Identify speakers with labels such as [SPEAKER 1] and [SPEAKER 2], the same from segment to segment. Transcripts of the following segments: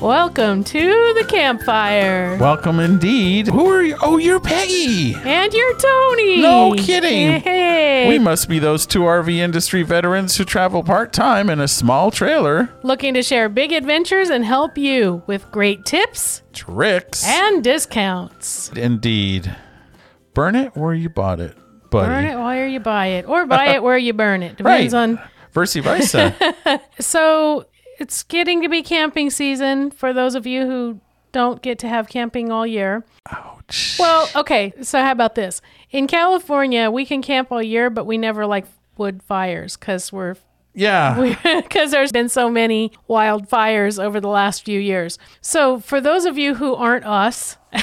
[SPEAKER 1] Welcome to the campfire.
[SPEAKER 2] Welcome indeed. Who are you? Oh, you're Peggy.
[SPEAKER 1] And you're Tony.
[SPEAKER 2] No kidding.
[SPEAKER 1] Hey.
[SPEAKER 2] We must be those two RV industry veterans who travel part time in a small trailer.
[SPEAKER 1] Looking to share big adventures and help you with great tips
[SPEAKER 2] Tricks.
[SPEAKER 1] and discounts.
[SPEAKER 2] Indeed. Burn it where you bought it, buddy.
[SPEAKER 1] Burn it where you buy it, or buy it where you burn it. Depends
[SPEAKER 2] Right.
[SPEAKER 1] on.
[SPEAKER 2] Versi versa.
[SPEAKER 1] So it's getting to be camping season for those of you who don't get to have camping all year.
[SPEAKER 2] Ouch.
[SPEAKER 1] Well, okay. So how about this? In California, we can camp all year, but we never like wood fires because we're
[SPEAKER 2] yeah.
[SPEAKER 1] because there's been so many wildfires over the last few years. So for those of you who aren't us, and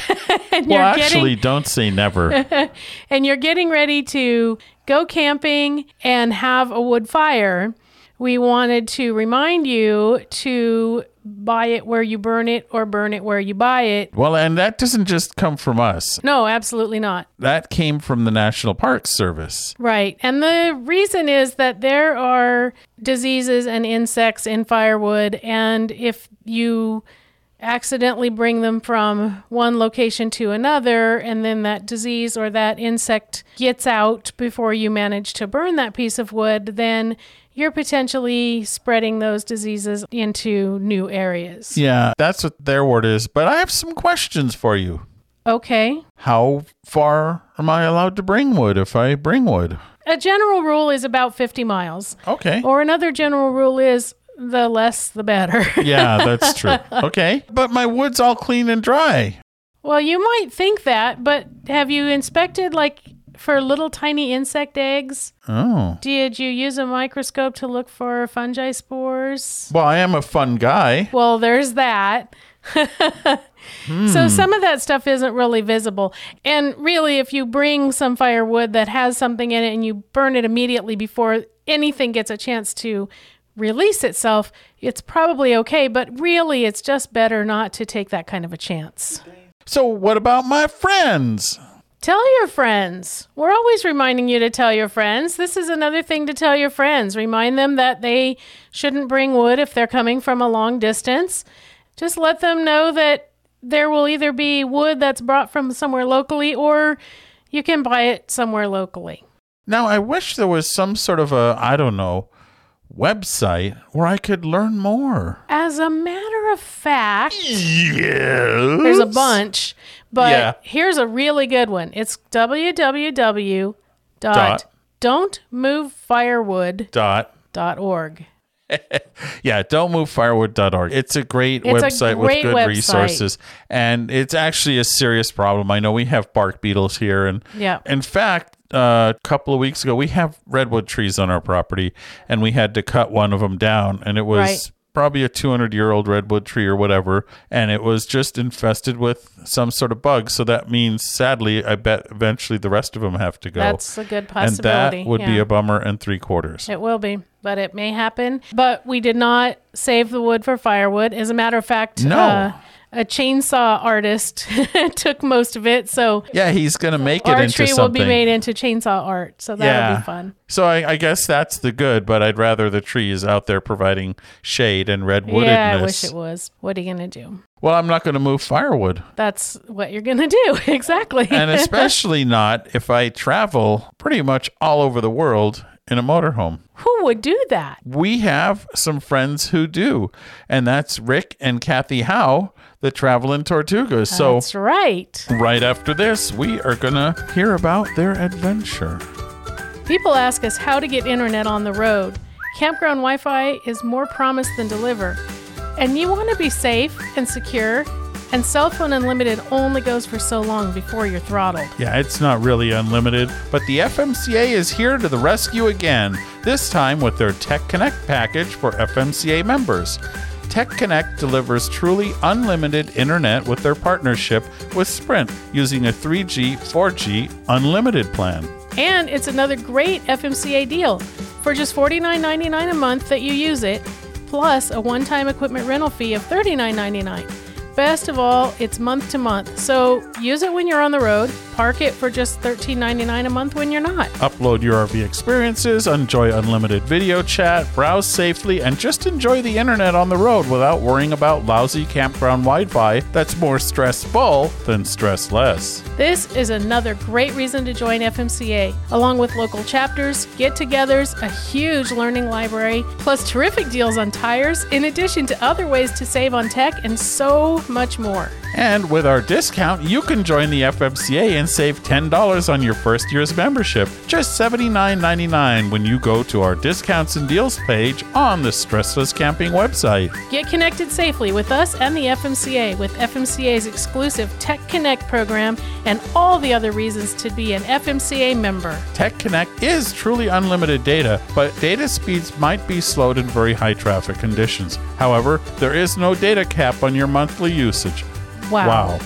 [SPEAKER 1] you're
[SPEAKER 2] well,
[SPEAKER 1] getting
[SPEAKER 2] actually, don't say never.
[SPEAKER 1] and you're getting ready to go camping and have a wood fire, we wanted to remind you to buy it where you burn it or burn it where you buy it.
[SPEAKER 2] well, and that doesn't just come from us.
[SPEAKER 1] No, absolutely not.
[SPEAKER 2] That came from the National Park Service.
[SPEAKER 1] Right. And the reason is that there are diseases and insects in firewood. And if you accidentally bring them from one location to another, and then that disease or that insect gets out before you manage to burn that piece of wood, then you're potentially spreading those diseases into new areas.
[SPEAKER 2] Yeah, that's what their word is. But I have some questions for you.
[SPEAKER 1] Okay.
[SPEAKER 2] How far am I allowed to bring wood if I bring wood?
[SPEAKER 1] A general rule is about 50 miles.
[SPEAKER 2] Okay.
[SPEAKER 1] Or another general rule is the less the better.
[SPEAKER 2] Yeah, that's true. Okay. But my wood's all clean and dry.
[SPEAKER 1] Well, you might think that, but have you inspected like for little tiny insect eggs?
[SPEAKER 2] Oh.
[SPEAKER 1] Did you use a microscope to look for fungi spores?
[SPEAKER 2] Well, I am a fun guy.
[SPEAKER 1] Well, there's that. So hmm. some of that stuff isn't really visible. And really if you bring some firewood that has something in it and you burn it immediately before anything gets a chance to release itself, it's probably okay, but really it's just better not to take that kind of a chance.
[SPEAKER 2] So, what about my friends?
[SPEAKER 1] Tell your friends. We're always reminding you to tell your friends. This is another thing to tell your friends. Remind them that they shouldn't bring wood if they're coming from a long distance. Just let them know that there will either be wood that's brought from somewhere locally or you can buy it somewhere locally.
[SPEAKER 2] Now, I wish there was some sort of a, I don't know, website where I could learn more.
[SPEAKER 1] As a matter of fact,
[SPEAKER 2] Yes.
[SPEAKER 1] there's a bunch, but
[SPEAKER 2] Yeah.
[SPEAKER 1] here's a really good one. It's www.
[SPEAKER 2] Dot.
[SPEAKER 1] Don't move firewood.
[SPEAKER 2] Dot. Dot org. Yeah, don'tmovefirewood.org. It's a great
[SPEAKER 1] It's a
[SPEAKER 2] website
[SPEAKER 1] great
[SPEAKER 2] with good
[SPEAKER 1] website.
[SPEAKER 2] resources. And it's actually a serious problem. I know we have bark beetles here. And
[SPEAKER 1] Yeah.
[SPEAKER 2] in fact, uh, a couple of weeks ago, we have redwood trees on our property and we had to cut one of them down. And it was
[SPEAKER 1] Right.
[SPEAKER 2] Probably a 200 year old redwood tree or whatever. And it was just infested with some sort of bug. So that means, sadly, I bet eventually the rest of them have to go.
[SPEAKER 1] That's a good possibility.
[SPEAKER 2] and that would be a bummer and three quarters.
[SPEAKER 1] It will be, but it may happen. But we did not save the wood for firewood. As a matter of fact,
[SPEAKER 2] No.
[SPEAKER 1] uh, a chainsaw artist took most of it. So
[SPEAKER 2] Yeah, he's going to make it
[SPEAKER 1] our
[SPEAKER 2] into
[SPEAKER 1] tree
[SPEAKER 2] something.
[SPEAKER 1] will be made into chainsaw art. So that'll
[SPEAKER 2] Yeah.
[SPEAKER 1] be fun.
[SPEAKER 2] So I, I guess that's the good, but I'd rather the trees out there providing shade and redwoodedness.
[SPEAKER 1] Yeah, I wish it was. What are you going to do?
[SPEAKER 2] Well, I'm not going to move firewood,
[SPEAKER 1] That's what you're going to do. exactly.
[SPEAKER 2] and especially not if I travel pretty much all over the world in a motorhome.
[SPEAKER 1] Who would do that?
[SPEAKER 2] We have some friends who do, and that's Rick and Kathy Howe that travel in Tortugas. So
[SPEAKER 1] That's right.
[SPEAKER 2] right after this, we are going to hear about their adventure.
[SPEAKER 1] People ask us how to get internet on the road. Campground Wi Fi is more promise than deliver. And you want to be safe and secure, and cell phone unlimited only goes for so long before you're throttled.
[SPEAKER 2] Yeah, it's not really unlimited, but the FMCA is here to the rescue again, this time with their Tech Connect package for FMCA members. Tech Connect delivers truly unlimited internet with their partnership with Sprint using a 3G, 4G unlimited plan.
[SPEAKER 1] And it's another great FMCA deal. for just $49.99 a month that you use it, plus a one time equipment rental fee of $39.99. Best of all, it's month to month, so use it when you're on the road. Park it for just $13.99 a month when you're not.
[SPEAKER 2] Upload your RV experiences, enjoy unlimited video chat, browse safely, and just enjoy the internet on the road without worrying about lousy campground Wi Fi that's more stressful than stressless.
[SPEAKER 1] This is another great reason to join FMCA, along with local chapters, get togethers, a huge learning library, plus terrific deals on tires, in addition to other ways to save on tech and so much more.
[SPEAKER 2] And with our discount, you can join the FMCA and save $10 on your first year's membership, just $79.99 when you go to our discounts and deals page on the Stressless Camping website.
[SPEAKER 1] Get connected safely with us and the FMCA with FMCA's exclusive Tech Connect program and all the other reasons to be an FMCA member.
[SPEAKER 2] Tech Connect is truly unlimited data, but data speeds might be slowed in very high traffic conditions. However, there is no data cap on your monthly usage.
[SPEAKER 1] Wow.
[SPEAKER 2] Wow.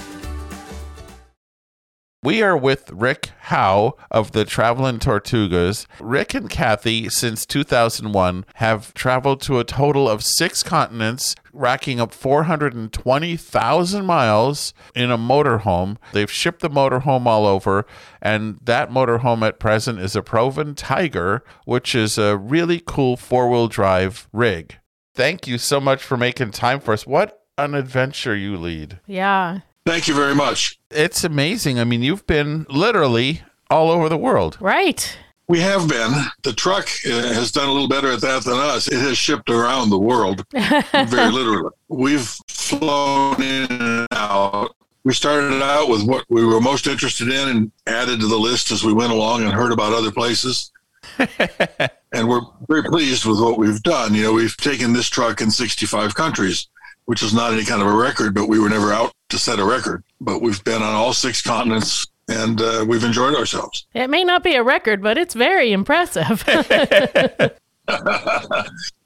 [SPEAKER 2] We are with Rick Howe of the Traveling Tortugas. Rick and Kathy, since 2001, have traveled to a total of six continents, racking up 420,000 miles in a motorhome. They've shipped the motorhome all over, and that motorhome at present is a Provan Tiger, which is a really cool four wheel drive rig. Thank you so much for making time for us. What an adventure you lead.
[SPEAKER 1] Yeah.
[SPEAKER 3] Thank you very much.
[SPEAKER 2] It's amazing. I mean, you've been literally all over the world.
[SPEAKER 1] Right.
[SPEAKER 3] We have been. The truck uh, has done a little better at that than us. It has shipped around the world, very literally. We've flown in and out. We started out with what we were most interested in and added to the list as we went along and heard about other places. and we're very pleased with what we've done. You know, we've taken this truck in 65 countries, which is not any kind of a record, but we were never out to set a record. But we've been on all six continents and uh, we've enjoyed ourselves.
[SPEAKER 1] It may not be a record, but it's very impressive.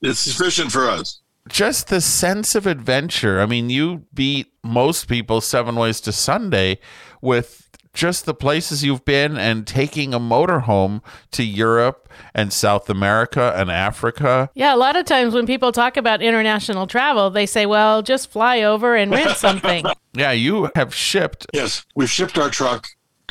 [SPEAKER 3] it's sufficient for us.
[SPEAKER 2] Just the sense of adventure. I mean, you beat most people seven ways to Sunday with just the places you've been and taking a motorhome to Europe and South America and Africa.
[SPEAKER 1] yeah, a lot of times when people talk about international travel, they say, well, just fly over and rent something.
[SPEAKER 2] Yeah, you have shipped.
[SPEAKER 3] Yes, we've shipped our truck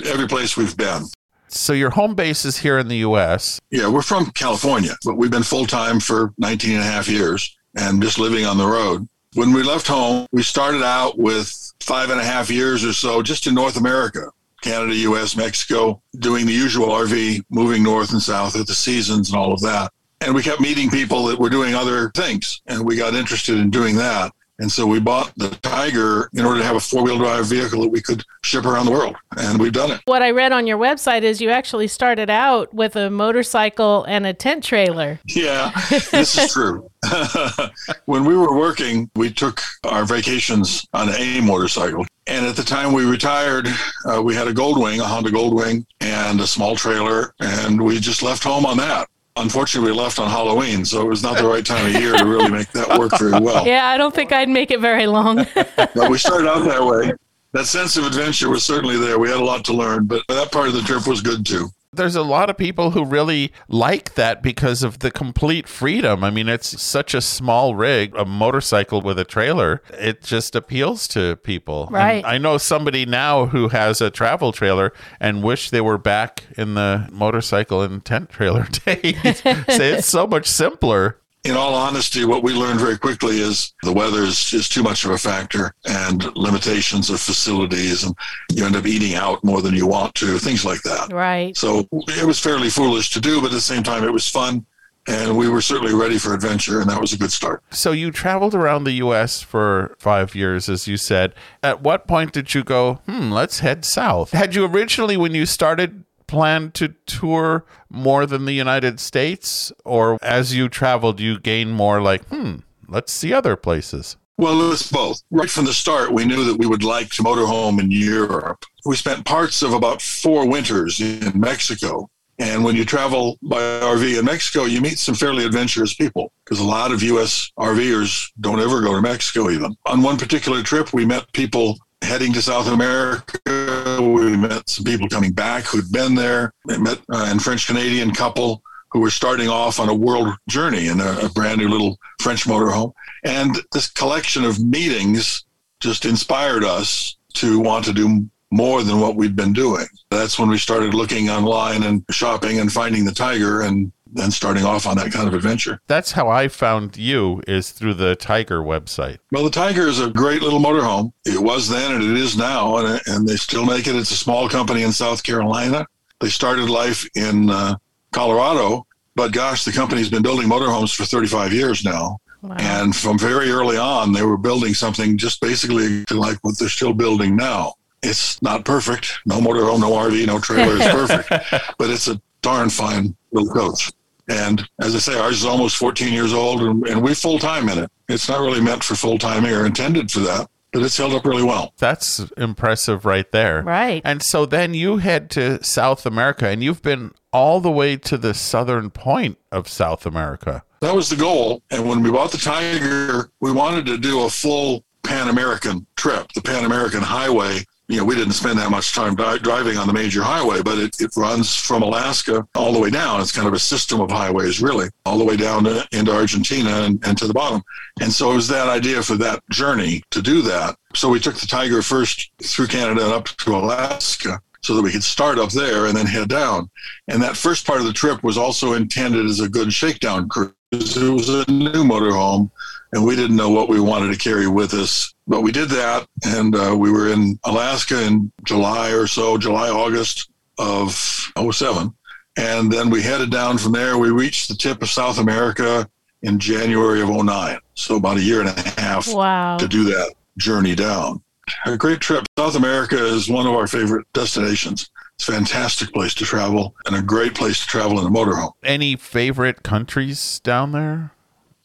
[SPEAKER 3] every place we've been.
[SPEAKER 2] So your home base is here in the US.
[SPEAKER 3] Yeah, we're from California, but we've been full time for 19 and a half years and just living on the road. When we left home, we started out with five and a half years or so just in North America. Canada, US, Mexico, doing the usual RV, moving north and south at the seasons and all of that. And we kept meeting people that were doing other things, and we got interested in doing that. And so we bought the Tiger in order to have a four wheel drive vehicle that we could ship around the world. And we've done it.
[SPEAKER 1] what I read on your website is you actually started out with a motorcycle and a tent trailer.
[SPEAKER 3] Yeah, this is true. when we were working, we took our vacations on a motorcycle. And at the time we retired, uh, we had a Goldwing, a Honda Goldwing, and a small trailer, and we just left home on that. Unfortunately, we left on Halloween, so it was not the right time of year to really make that work very well.
[SPEAKER 1] Yeah, I don't think I'd make it very long.
[SPEAKER 3] But we started out that way. That sense of adventure was certainly there. We had a lot to learn, but that part of the trip was good too.
[SPEAKER 2] There's a lot of people who really like that because of the complete freedom. I mean, it's such a small rig, a motorcycle with a trailer. It just appeals to people. And
[SPEAKER 1] Right.
[SPEAKER 2] I know somebody now who has a travel trailer and wish they were back in the motorcycle and tent trailer days. Say it's so much simpler.
[SPEAKER 3] In all honesty, what we learned very quickly is the weather is, is too much of a factor and limitations of facilities, and you end up eating out more than you want to, things like that.
[SPEAKER 1] right.
[SPEAKER 3] So it was fairly foolish to do, but at the same time, it was fun. And we were certainly ready for adventure, and that was a good start.
[SPEAKER 2] So you traveled around the U.S. for five years, as you said. At what point did you go, hmm, let's head south? Had you originally, when you started, planned to tour more than the United States? Or as you traveled, you gained more like, hmm, let's see other places?
[SPEAKER 3] Well, it's both. Right from the start, we knew that we would like to motorhome in Europe. We spent parts of about four winters in Mexico. And when you travel by RV in Mexico, you meet some fairly adventurous people because a lot of U.S. RVers don't ever go to Mexico even. On one particular trip, we met people heading to South America. We met some people coming back who'd been there. We met uh, a French Canadian couple who were starting off on a world journey in a, a brand new little French motorhome. And this collection of meetings just inspired us to want to do more than what we'd been doing. That's when we started looking online and shopping and finding the Tiger and then starting off on that kind of adventure.
[SPEAKER 2] That's how I found you is through the Tiger website.
[SPEAKER 3] Well, the Tiger is a great little motorhome. It was then and it is now, and, and they still make it. It's a small company in South Carolina. They started life in uh, Colorado, but gosh, the company's been building motorhomes for 35 years now. Wow. And from very early on, they were building something just basically like what they're still building now. It's not perfect. No motorhome, no RV, no trailer is perfect, but it's a darn fine little coach. And as I say, ours is almost 14 years old, and, and we full time in it. It's not really meant for full time here, intended for that, but it's held up really well.
[SPEAKER 2] That's impressive right there.
[SPEAKER 1] Right.
[SPEAKER 2] And so then you head to South America, and you've been all the way to the southern point of South America.
[SPEAKER 3] That was the goal. And when we bought the Tiger, we wanted to do a full Pan American trip, the Pan American Highway. You know, we didn't spend that much time di- driving on the major highway, but it, it runs from Alaska all the way down. It's kind of a system of highways, really, all the way down to, into Argentina and, and to the bottom. And so it was that idea for that journey to do that. So we took the Tiger first through Canada and up to Alaska so that we could start up there and then head down. And that first part of the trip was also intended as a good shakedown cruise it was a new motorhome and we didn't know what we wanted to carry with us. But we did that, and uh, we were in Alaska in July or so, July, August of 07. And then we headed down from there. We reached the tip of South America in January of 09. So about a year and a half
[SPEAKER 1] wow.
[SPEAKER 3] to do that journey down. A great trip. South America is one of our favorite destinations. It's a fantastic place to travel and a great place to travel in a motorhome.
[SPEAKER 2] Any favorite countries down there?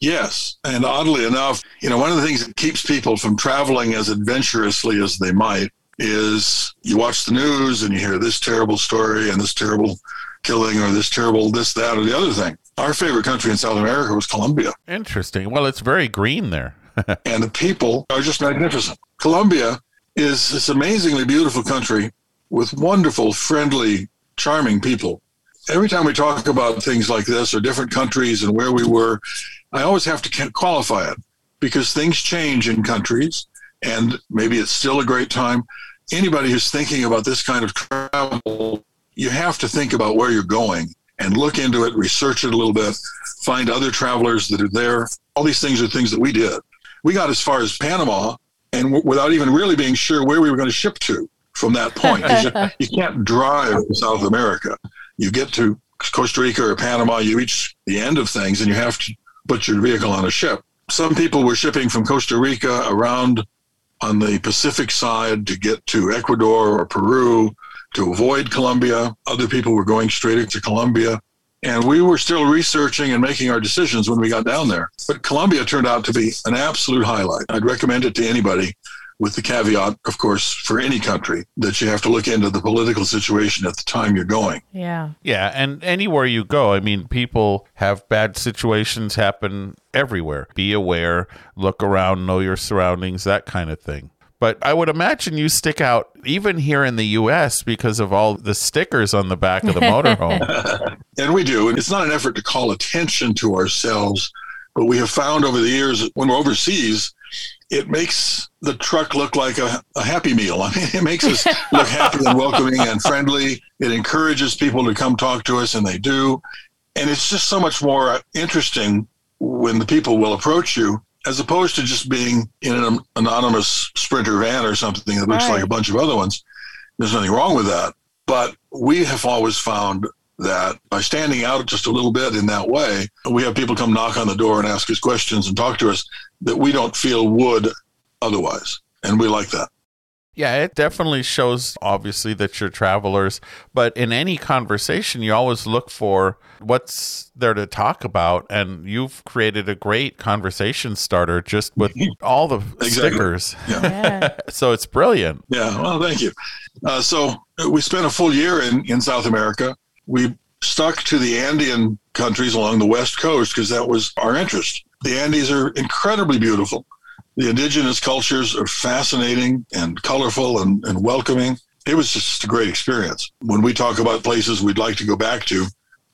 [SPEAKER 3] Yes. And oddly enough, you know, one of the things that keeps people from traveling as adventurously as they might is you watch the news and you hear this terrible story and this terrible killing or this terrible this, that, or the other thing. Our favorite country in South America was Colombia.
[SPEAKER 2] Interesting. Well, it's very green there.
[SPEAKER 3] and the people are just magnificent. Colombia is this amazingly beautiful country with wonderful, friendly, charming people. Every time we talk about things like this or different countries and where we were, I always have to qualify it because things change in countries and maybe it's still a great time. Anybody who's thinking about this kind of travel, you have to think about where you're going and look into it, research it a little bit, find other travelers that are there. All these things are things that we did. We got as far as Panama and w- without even really being sure where we were going to ship to from that point. you can't drive to South America. You get to Costa Rica or Panama, you reach the end of things, and you have to put your vehicle on a ship. Some people were shipping from Costa Rica around on the Pacific side to get to Ecuador or Peru to avoid Colombia. Other people were going straight into Colombia. And we were still researching and making our decisions when we got down there. But Colombia turned out to be an absolute highlight. I'd recommend it to anybody with the caveat, of course, for any country that you have to look into the political situation at the time you're going.
[SPEAKER 1] Yeah.
[SPEAKER 2] Yeah. And anywhere you go, I mean, people have bad situations happen everywhere. Be aware, look around, know your surroundings, that kind of thing. But I would imagine you stick out even here in the U.S. because of all the stickers on the back of the motorhome.
[SPEAKER 3] and we do. And it's not an effort to call attention to ourselves, but we have found over the years when we're overseas, it makes the truck look like a, a happy meal. I mean, it makes us look happy and welcoming and friendly. It encourages people to come talk to us, and they do. And it's just so much more interesting when the people will approach you as opposed to just being in an anonymous sprinter van or something that looks right. like a bunch of other ones. There's nothing wrong with that. But we have always found that by standing out just a little bit in that way, we have people come knock on the door and ask us questions and talk to us that we don't feel would otherwise. And we like that.
[SPEAKER 2] Yeah, it definitely shows obviously that you're travelers, but in any conversation, you always look for what's there to talk about. And you've created a great conversation starter just with all the exactly. stickers. Yeah. so it's brilliant.
[SPEAKER 3] Yeah, well, thank you. Uh, so we spent a full year in, in South America. We stuck to the Andean countries along the west coast because that was our interest. The Andes are incredibly beautiful. The indigenous cultures are fascinating and colorful and, and welcoming. It was just a great experience. When we talk about places we'd like to go back to,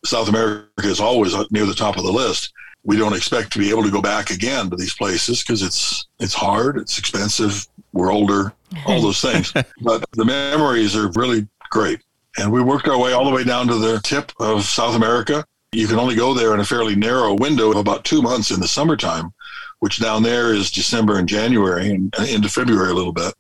[SPEAKER 3] South America is always near the top of the list. We don't expect to be able to go back again to these places because it's it's hard, it's expensive, we're older, all those things. but the memories are really great. And we worked our way all the way down to the tip of South America. You can only go there in a fairly narrow window of about two months in the summertime, which down there is December and January and into February a little bit.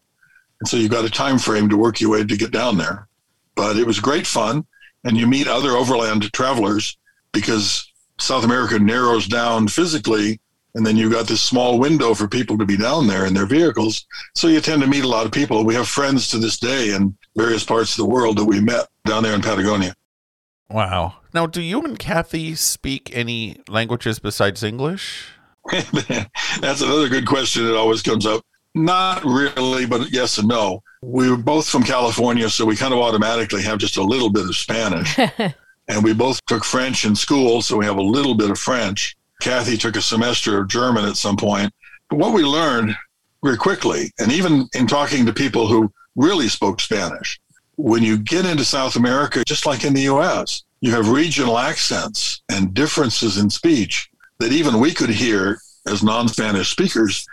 [SPEAKER 3] And so you've got a time frame to work your way to get down there. But it was great fun. And you meet other overland travelers because South America narrows down physically. And then you've got this small window for people to be down there in their vehicles. So you tend to meet a lot of people. We have friends to this day in various parts of the world that we met down there in Patagonia.
[SPEAKER 2] Wow. Now, do you and Kathy speak any languages besides English?
[SPEAKER 3] That's another good question that always comes up. Not really, but yes and no. We were both from California, so we kind of automatically have just a little bit of Spanish. and we both took French in school, so we have a little bit of French. Kathy took a semester of German at some point. But what we learned very quickly, and even in talking to people who really spoke Spanish, when you get into South America, just like in the US, you have regional accents and differences in speech that even we could hear as non Spanish speakers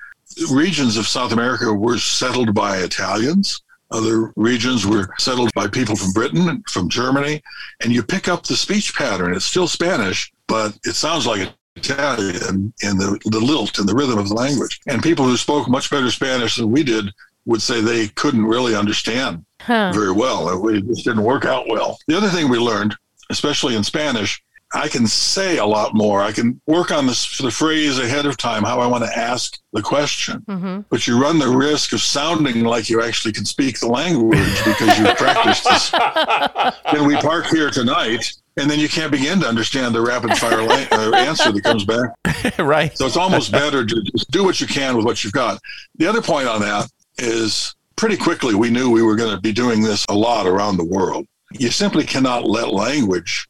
[SPEAKER 3] regions of South America were settled by Italians. Other regions were settled by people from Britain, from Germany, and you pick up the speech pattern. It's still Spanish, but it sounds like Italian in the, the lilt and the rhythm of the language. And people who spoke much better Spanish than we did would say they couldn't really understand huh. very well. It just didn't work out well. The other thing we learned, especially in Spanish, I can say a lot more. I can work on this the phrase ahead of time, how I want to ask the question. Mm-hmm. But you run the risk of sounding like you actually can speak the language because you've practiced this. Can we park here tonight? And then you can't begin to understand the rapid fire la- uh, answer that comes back.
[SPEAKER 2] right.
[SPEAKER 3] So it's almost better to just do what you can with what you've got. The other point on that is pretty quickly we knew we were going to be doing this a lot around the world. You simply cannot let language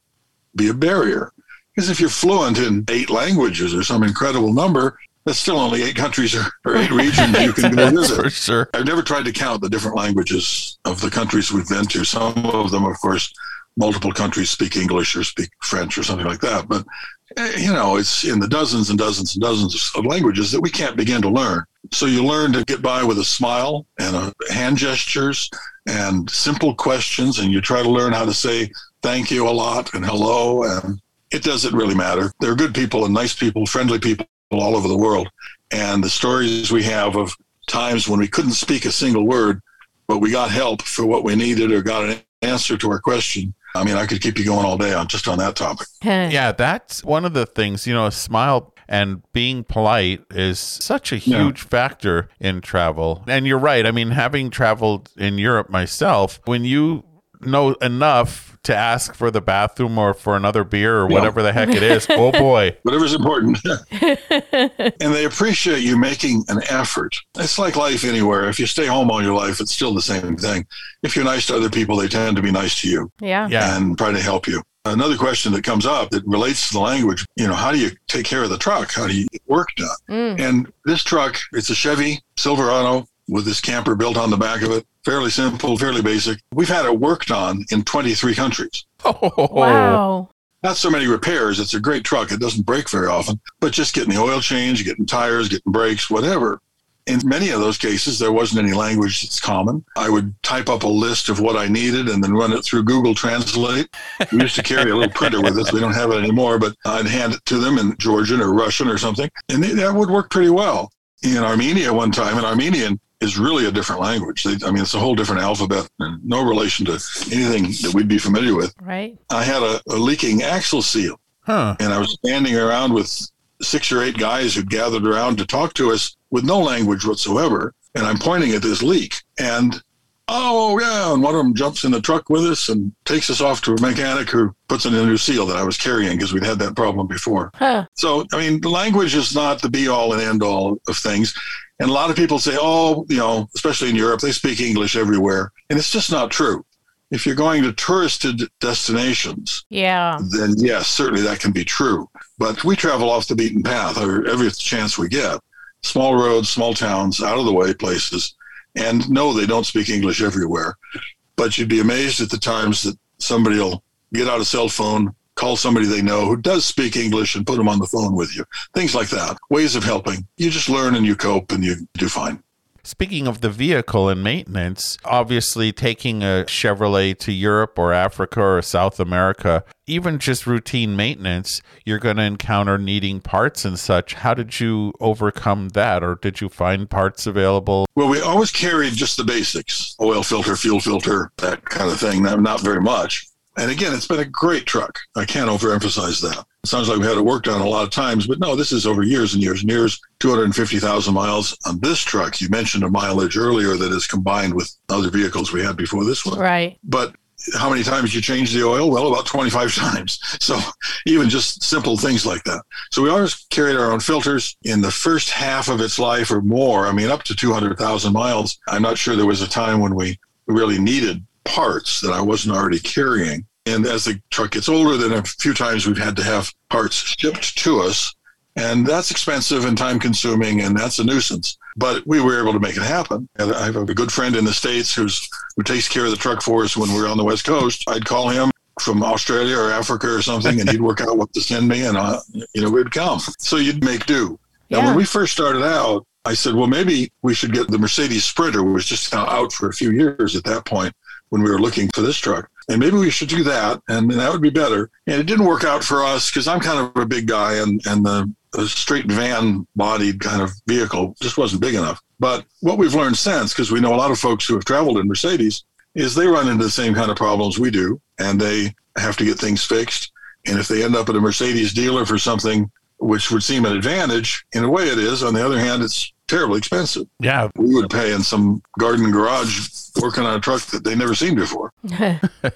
[SPEAKER 3] be a barrier. Because if you're fluent in eight languages or some incredible number, that's still only eight countries or, or eight regions you can go visit.
[SPEAKER 2] For sure.
[SPEAKER 3] I've never tried to count the different languages of the countries we've been to. Some of them, of course, multiple countries speak English or speak French or something like that. But, eh, you know, it's in the dozens and dozens and dozens of languages that we can't begin to learn. So you learn to get by with a smile and a hand gestures and simple questions, and you try to learn how to say thank you a lot and hello. And it doesn't really matter. There are good people and nice people, friendly people all over the world. And the stories we have of times when we couldn't speak a single word, but we got help for what we needed or got an answer to our question. I mean, I could keep you going all day on just on that topic.
[SPEAKER 2] yeah, that's one of the things, you know, a smile and being polite is such a huge yeah. factor in travel. And you're right. I mean, having traveled in Europe myself, when you know enough to ask for the bathroom or for another beer or whatever the heck it is. oh boy.
[SPEAKER 3] Whatever's important. and they appreciate you making an effort. It's like life anywhere. If you stay home all your life, it's still the same thing. If you're nice to other people, they tend to be nice to you.
[SPEAKER 1] Yeah.
[SPEAKER 2] yeah.
[SPEAKER 3] And try to help you. Another question that comes up that relates to the language, you know, how do you take care of the truck? How do you get work done? Mm. And this truck, it's a Chevy Silverado with this camper built on the back of it. Fairly simple, fairly basic. We've had it worked on in 23 countries.
[SPEAKER 1] Oh, wow.
[SPEAKER 3] Not so many repairs. It's a great truck. It doesn't break very often, but just getting the oil change, getting tires, getting brakes, whatever. In many of those cases, there wasn't any language that's common. I would type up a list of what I needed and then run it through Google Translate. We used to carry a little printer with us. We don't have it anymore, but I'd hand it to them in Georgian or Russian or something. And that would work pretty well. In Armenia, one time, in Armenian, is really a different language. They, I mean, it's a whole different alphabet and no relation to anything that we'd be familiar with.
[SPEAKER 1] Right.
[SPEAKER 3] I had a, a leaking axle seal,
[SPEAKER 2] huh.
[SPEAKER 3] and I was standing around with six or eight guys who'd gathered around to talk to us with no language whatsoever. And I'm pointing at this leak, and oh yeah, and one of them jumps in the truck with us and takes us off to a mechanic who puts in a new seal that I was carrying because we'd had that problem before.
[SPEAKER 1] Huh.
[SPEAKER 3] So I mean, language is not the be all and end all of things. And a lot of people say, oh, you know, especially in Europe, they speak English everywhere. And it's just not true. If you're going to touristed destinations,
[SPEAKER 1] yeah,
[SPEAKER 3] then yes, certainly that can be true. But we travel off the beaten path every chance we get. Small roads, small towns, out of the way places. And no, they don't speak English everywhere. But you'd be amazed at the times that somebody will get out a cell phone, call somebody they know who does speak English and put them on the phone with you. Things like that. Ways of helping. You just learn and you cope and you do fine.
[SPEAKER 2] Speaking of the vehicle and maintenance, obviously taking a Chevrolet to Europe or Africa or South America, even just routine maintenance, you're going to encounter needing parts and such. How did you overcome that? Or did you find parts available?
[SPEAKER 3] Well, we always carried just the basics oil filter, fuel filter, that kind of thing. Not very much. And again, it's been a great truck. I can't overemphasize that. It sounds like we had it worked on a lot of times, but no, this is over years and years and years. 250,000 miles on this truck. You mentioned a mileage earlier that is combined with other vehicles we had before this one.
[SPEAKER 1] Right.
[SPEAKER 3] But how many times you change the oil? Well, about 25 times. So even just simple things like that. So we always carried our own filters in the first half of its life or more. I mean, up to 200,000 miles. I'm not sure there was a time when we really needed parts that I wasn't already carrying. And as the truck gets older, then a few times we've had to have parts shipped to us. And that's expensive and time consuming, and that's a nuisance. But we were able to make it happen. And I have a good friend in the States who's who takes care of the truck for us when we're on the West Coast. I'd call him from Australia or Africa or something, and he'd work out what to send me, and uh, you know we'd come. So you'd make do. Now,
[SPEAKER 1] Yeah.
[SPEAKER 3] when we first started out, I said, well, maybe we should get the Mercedes Sprinter, which was just out for a few years at that point when we were looking for this truck. And maybe we should do that, and that would be better. And it didn't work out for us because I'm kind of a big guy, and, and the, the straight van bodied kind of vehicle just wasn't big enough. But what we've learned since, because we know a lot of folks who have traveled in Mercedes, is they run into the same kind of problems we do, and they have to get things fixed. And if they end up at a Mercedes dealer for something which would seem an advantage, in a way it is. On the other hand, it's terribly expensive.
[SPEAKER 2] Yeah.
[SPEAKER 3] We would pay in some garden garage working on a truck that they never seen before.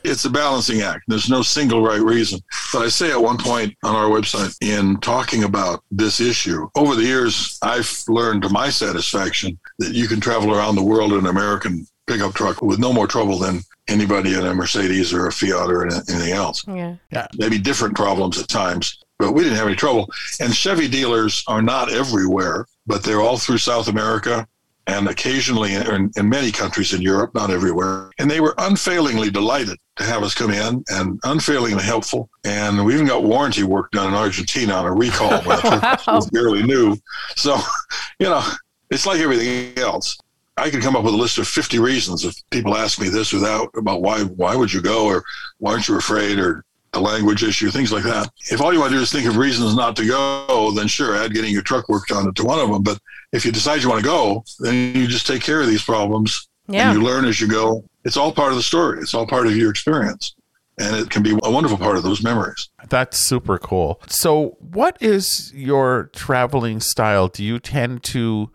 [SPEAKER 3] it's a balancing act. There's no single right reason. But I say at one point on our website in talking about this issue, over the years, I've learned to my satisfaction that you can travel around the world in an American pickup truck with no more trouble than anybody in a Mercedes or a Fiat or anything else.
[SPEAKER 1] yeah. yeah.
[SPEAKER 3] Maybe different problems at times, but we didn't have any trouble. And Chevy dealers are not everywhere, but they're all through South America and occasionally in, in many countries in Europe, not everywhere. And they were unfailingly delighted to have us come in and unfailingly helpful. And we even got warranty work done in Argentina on a recall when truck was barely new. So, you know, it's like everything else. I could come up with a list of 50 reasons if people ask me this or that about why why would you go or why aren't you afraid or the language issue, things like that. If all you want to do is think of reasons not to go, then sure, add getting your truck worked on to one of them. But if you decide you want to go, then you just take care of these problems
[SPEAKER 1] Yeah.
[SPEAKER 3] and you learn as you go. It's all part of the story. It's all part of your experience. And it can be a wonderful part of those memories.
[SPEAKER 2] That's super cool. So, what is your traveling style? Do you tend to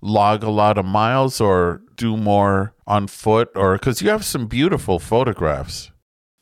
[SPEAKER 2] log a lot of miles or do more on foot or cuz you have some beautiful photographs?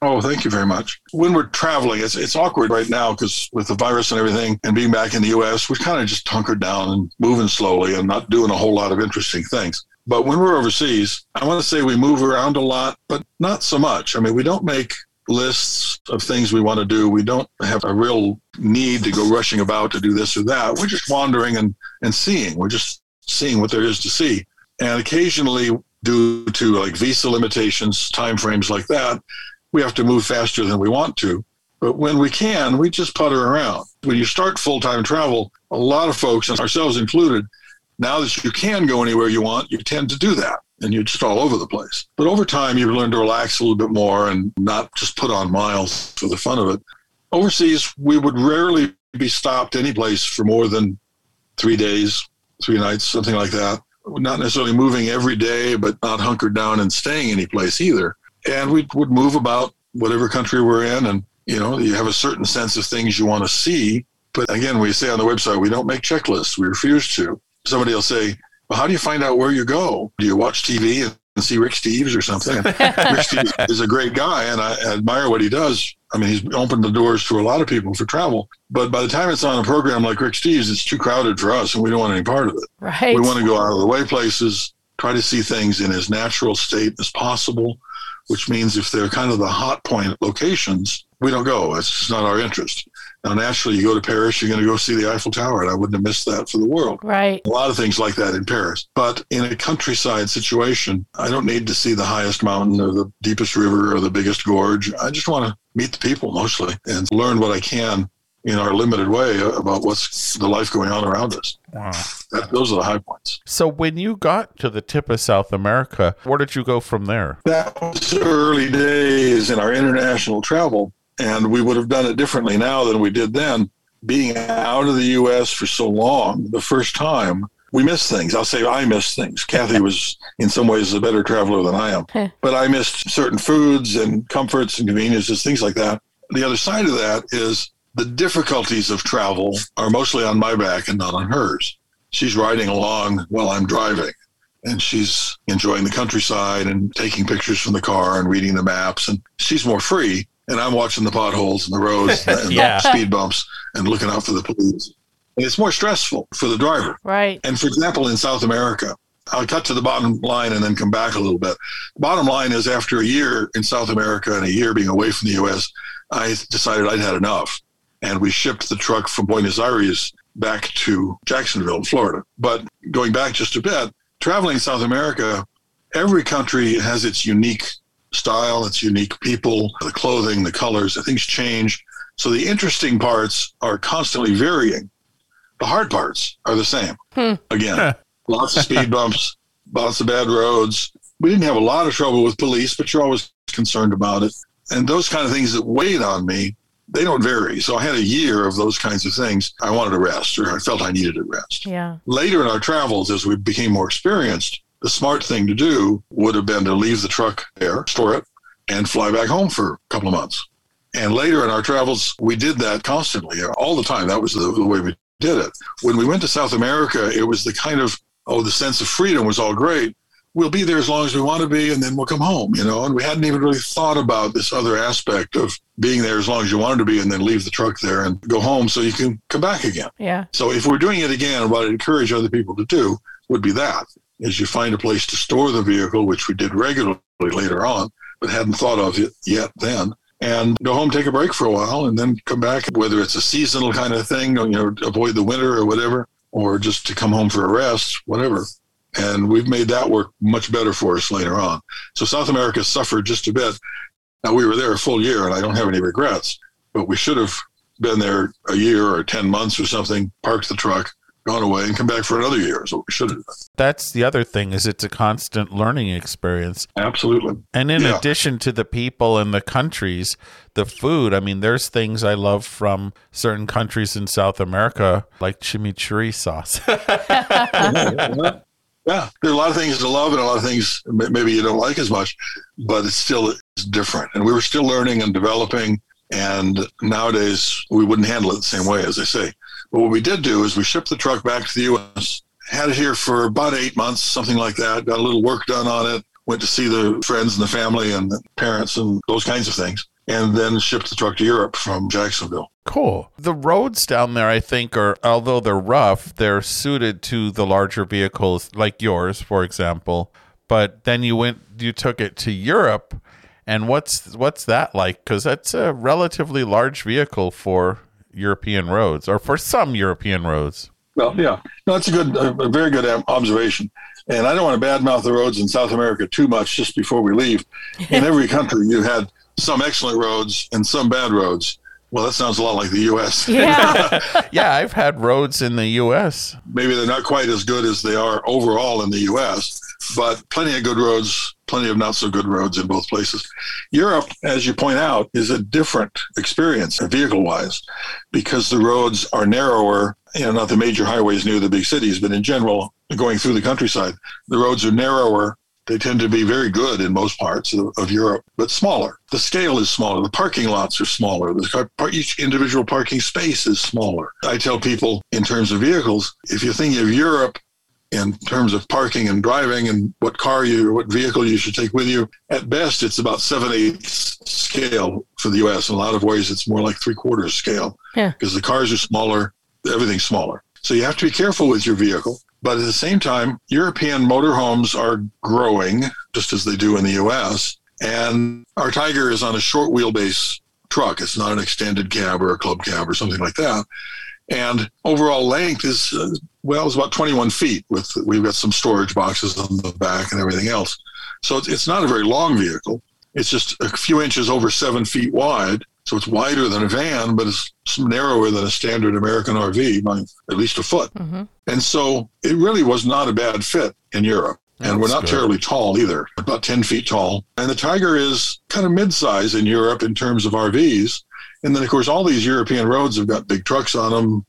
[SPEAKER 3] Oh, thank you very much. When we're traveling, it's, it's awkward right now because with the virus and everything and being back in the U.S., we're kind of just hunkered down and moving slowly and not doing a whole lot of interesting things. But when we're overseas, I want to say we move around a lot, but not so much. I mean, we don't make lists of things we want to do. We don't have a real need to go rushing about to do this or that. We're just wandering and, and seeing. We're just seeing what there is to see. And occasionally, due to like visa limitations, timeframes like that, we have to move faster than we want to. But when we can, we just putter around. When you start full time travel, a lot of folks, and ourselves included, now that you can go anywhere you want, you tend to do that and you're just all over the place. But over time, you learn to relax a little bit more and not just put on miles for the fun of it. Overseas, we would rarely be stopped any place for more than three days, three nights, something like that. Not necessarily moving every day, but not hunkered down and staying any place either and we would move about whatever country we're in and you know you have a certain sense of things you want to see. But again we say on the website we don't make checklists. We refuse to. Somebody will say well how do you find out where you go? Do you watch tv and see rick steves or something? Rick steves is a great guy and i admire what he does. I mean he's opened the doors to a lot of people for travel. But by the time it's on a program like rick steves it's too crowded for us and we don't want any part of it.
[SPEAKER 1] Right.
[SPEAKER 3] we want to go out of the way places, try to see things in as natural state as possible, which means if they're kind of the hot point locations, we don't go. It's not our interest. Now, naturally, you go to Paris, you're going to go see the Eiffel Tower, and I wouldn't have missed that for the world.
[SPEAKER 1] Right.
[SPEAKER 3] A lot of things like that in Paris. But in a countryside situation, I don't need to see the highest mountain or the deepest river or the biggest gorge. I just want to meet the people mostly and learn what I can in our limited way about what's the life going on around us.
[SPEAKER 2] Wow.
[SPEAKER 3] That, those are the high points.
[SPEAKER 2] So when you got to the tip of South America, where did you go from there?
[SPEAKER 3] That was early days in our international travel, and we would have done it differently now than we did then. Being out of the U.S. for so long, the first time, we miss things. I'll say I miss things. Kathy was, in some ways, a better traveler than I am. but I missed certain foods and comforts and conveniences, things like that. The other side of that is the difficulties of travel are mostly on my back and not on hers. She's riding along while I'm driving, and she's enjoying the countryside and taking pictures from the car and reading the maps, and she's more free. And I'm watching the potholes and the roads and
[SPEAKER 2] Yeah.
[SPEAKER 3] the speed bumps and looking out for the police. And it's more stressful for the driver.
[SPEAKER 1] Right.
[SPEAKER 3] And for example, in South America, I'll cut to the bottom line and then come back a little bit. Bottom line is after a year in South America and a year being away from the US, I decided I'd had enough. And we shipped the truck from Buenos Aires back to Jacksonville, Florida. But going back just a bit, traveling South America, every country has its unique style, its unique people, the clothing, the colors, things change. So the interesting parts are constantly varying. The hard parts are the same. Hmm. Again, lots of speed bumps, lots of bad roads. We didn't have a lot of trouble with police, but you're always concerned about it. And those kind of things that weighed on me, they don't vary. So I had a year of those kinds of things. I wanted a rest, or I felt I needed a rest.
[SPEAKER 1] Yeah.
[SPEAKER 3] Later in our travels, as we became more experienced, the smart thing to do would have been to leave the truck there, store it, and fly back home for a couple of months. And later in our travels, we did that constantly, all the time. That was the, the way we did it. When we went to South America, it was the kind of, oh, the sense of freedom was all great. We'll be there as long as we want to be, and then we'll come home, you know. And we hadn't even really thought about this other aspect of being there as long as you wanted to be, and then leave the truck there and go home so you can come back again.
[SPEAKER 1] Yeah.
[SPEAKER 3] So if we're doing it again, what I'd encourage other people to do would be that is you find a place to store the vehicle, which we did regularly later on, but hadn't thought of it yet then. And go home, take a break for a while, and then come back, whether it's a seasonal kind of thing, you know, avoid the winter or whatever, or just to come home for a rest, whatever. And we've made that work much better for us later on. So South America suffered just a bit. Now we were there a full year, and I don't have any regrets, but we should have been there a year or 10 months or something, parked the truck, gone away, and come back for another year. So we should have done.
[SPEAKER 2] That's the other thing is it's a constant learning experience.
[SPEAKER 3] Absolutely.
[SPEAKER 2] And in
[SPEAKER 3] Yeah.
[SPEAKER 2] addition to the people and the countries, the food, I mean, there's things I love from certain countries in South America, like chimichurri sauce.
[SPEAKER 3] Yeah, there are a lot of things to love and a lot of things maybe you don't like as much, but it's still it's different. And we were still learning and developing. And nowadays we wouldn't handle it the same way, as I say. But what we did do is we shipped the truck back to the U.S. Had it here for about eight months, something like that. Got a little work done on it. Went to see the friends and the family and the parents and those kinds of things. And then shipped the truck to Europe from Jacksonville.
[SPEAKER 2] cool. The roads down there, I think, are, although they're rough, they're suited to the larger vehicles like yours, for example. But then you went, you took it to Europe. And what's what's that like? Because that's a relatively large vehicle for European roads, or for some European roads.
[SPEAKER 3] Well, yeah, no, that's a good, a, a very good um, observation. And I don't want to badmouth the roads in South America too much just before we leave. In every country, you had some excellent roads and some bad roads. Well, that sounds a lot like the U.S.
[SPEAKER 1] Yeah.
[SPEAKER 2] Yeah, I've had roads in the U.S.
[SPEAKER 3] Maybe they're not quite as good as they are overall in the U.S., but plenty of good roads, plenty of not so good roads in both places. Europe, as you point out, is a different experience vehicle wise because the roads are narrower, you know, not the major highways near the big cities, but in general, going through the countryside, the roads are narrower. They tend to be very good in most parts of, of Europe, but smaller. The scale is smaller. The parking lots are smaller. The car, each individual parking space is smaller. I tell people in terms of vehicles, if you're thinking of Europe in terms of parking and driving and what car you what vehicle you should take with you, at best it's about seven eighths scale for the U.S. In a lot of ways, it's more like three quarters scale
[SPEAKER 1] Yeah.
[SPEAKER 3] because the cars are smaller, everything's smaller. So you have to be careful with your vehicle. But at the same time, European motorhomes are growing just as they do in the US. And our Tiger is on a short wheelbase truck. It's not an extended cab or a club cab or something like that. And overall length is, uh, well, it's about 21 feet with, we've got some storage boxes on the back and everything else. So it's, it's not a very long vehicle. It's just a few inches over seven feet wide. So it's wider than a van, but it's narrower than a standard American RV by at least a foot.
[SPEAKER 1] Mhm.
[SPEAKER 3] And so it really was not a bad fit in Europe. And we're not
[SPEAKER 2] good.
[SPEAKER 3] terribly tall either, about 10 feet tall. And the Tiger is kind of midsize in Europe in terms of RVs. And then, of course, all these European roads have got big trucks on them,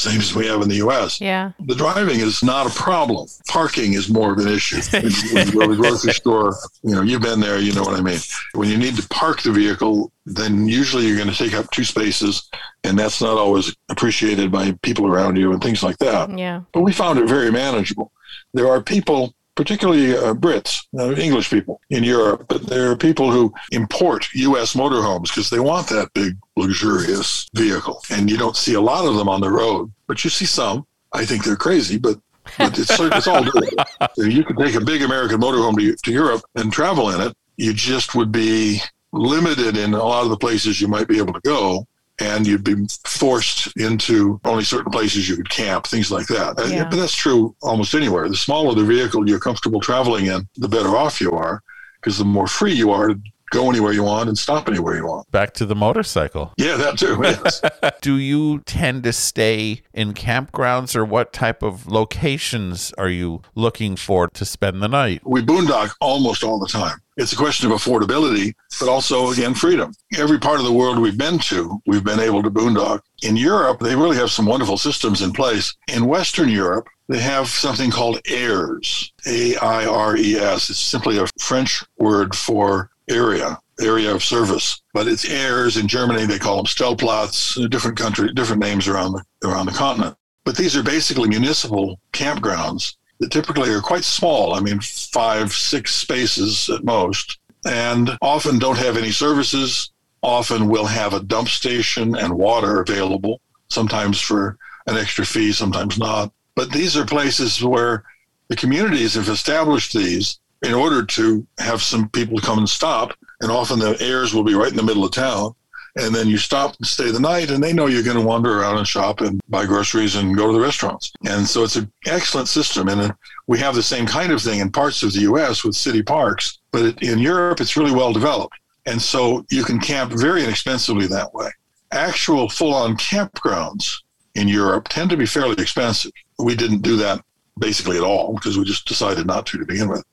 [SPEAKER 3] same as we have in the US.
[SPEAKER 1] Yeah.
[SPEAKER 3] The driving is not a problem. Parking is more of an issue. When you, go to the grocery store, you know, you've been there, you know what I mean. When you need to park the vehicle, then usually you're going to take up two spaces, and that's not always appreciated by people around you and things like that.
[SPEAKER 1] Yeah.
[SPEAKER 3] But we found it very manageable. There are people, particularly uh, Brits, uh, English people in Europe, but there are people who import U.S. motorhomes because they want that big, luxurious vehicle. And you don't see a lot of them on the road, but you see some. I think they're crazy, but, but it's, it's all doable. So you could take a big American motorhome to, to Europe and travel in it. You just would be limited in a lot of the places you might be able to go and you'd be forced into only certain places you could camp, things like that. Uh,
[SPEAKER 1] Yeah.
[SPEAKER 3] But that's true almost anywhere. The smaller the vehicle you're comfortable traveling in, the better off you are, because the more free you are to go anywhere you want and stop anywhere you want.
[SPEAKER 2] Back to the motorcycle.
[SPEAKER 3] Yeah, that too. Yes.
[SPEAKER 2] Do you tend to stay in campgrounds or what type of locations are you looking for to spend the night?
[SPEAKER 3] we boondock almost all the time. It's a question of affordability, but also, again, freedom. Every part of the world we've been to, we've been able to boondock. In Europe, they really have some wonderful systems in place. In Western Europe, they have something called AIRES, A I R E S. It's simply a French word for area, area of service. But it's AIRES. In Germany, they call them Stellplatz, different country, different names around the, around the continent. But these are basically municipal campgrounds that typically are quite small. I mean, five, six spaces at most, and often don't have any services. Often will have a dump station and water available, sometimes for an extra fee, sometimes not. But these are places where the communities have established these in order to have some people come and stop. And often the aires will be right in the middle of town. And then you stop and stay the night, and they know you're going to wander around and shop and buy groceries and go to the restaurants. And so it's an excellent system. And we have the same kind of thing in parts of the U.S. with city parks, but in Europe, it's really well developed. And so you can camp very inexpensively that way. Actual full on campgrounds in Europe tend to be fairly expensive. We didn't do that basically at all because we just decided not to to begin with.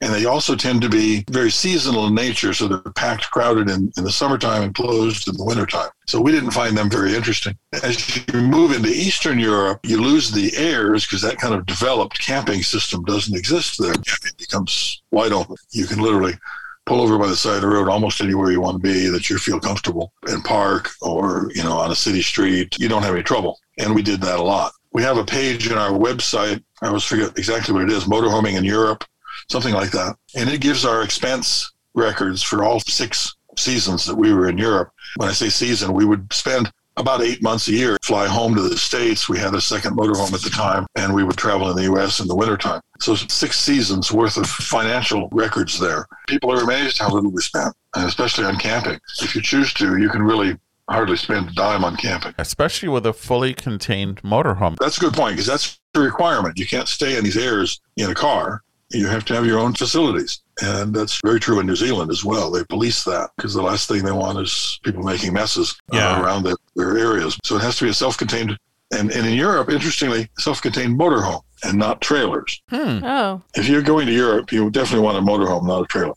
[SPEAKER 3] And they also tend to be very seasonal in nature, so they're packed, crowded in, in the summertime and closed in the wintertime. So we didn't find them very interesting. As you move into Eastern Europe, you lose the aires because that kind of developed camping system doesn't exist there. Camping becomes wide open. You can literally pull over by the side of the road almost anywhere you want to be that you feel comfortable and park or, you know, on a city street. You don't have any trouble. And we did that a lot. We have a page in our website. I always forget exactly what it is, motorhoming in Europe, something like that. And it gives our expense records for all six seasons that we were in Europe. When I say season, we would spend about eight months a year, fly home to the States. We had a second motorhome at the time, and we would travel in the U.S. in the wintertime. So six seasons worth of financial records there. People are amazed how little we spent, and especially on camping. If you choose to, you can really hardly spend a dime on camping.
[SPEAKER 2] Especially with a fully contained motorhome.
[SPEAKER 3] That's a good point because that's the requirement. You can't stay in these aires in a car. You have to have your own facilities. And that's very true in New Zealand as well. They police that because the last thing they want is people making messes uh, around their, their areas. So it has to be a self contained, and, and in Europe, interestingly, self contained motorhome and not trailers.
[SPEAKER 2] Hmm.
[SPEAKER 1] Oh,
[SPEAKER 3] If you're going to Europe, you definitely want a motorhome, not a trailer.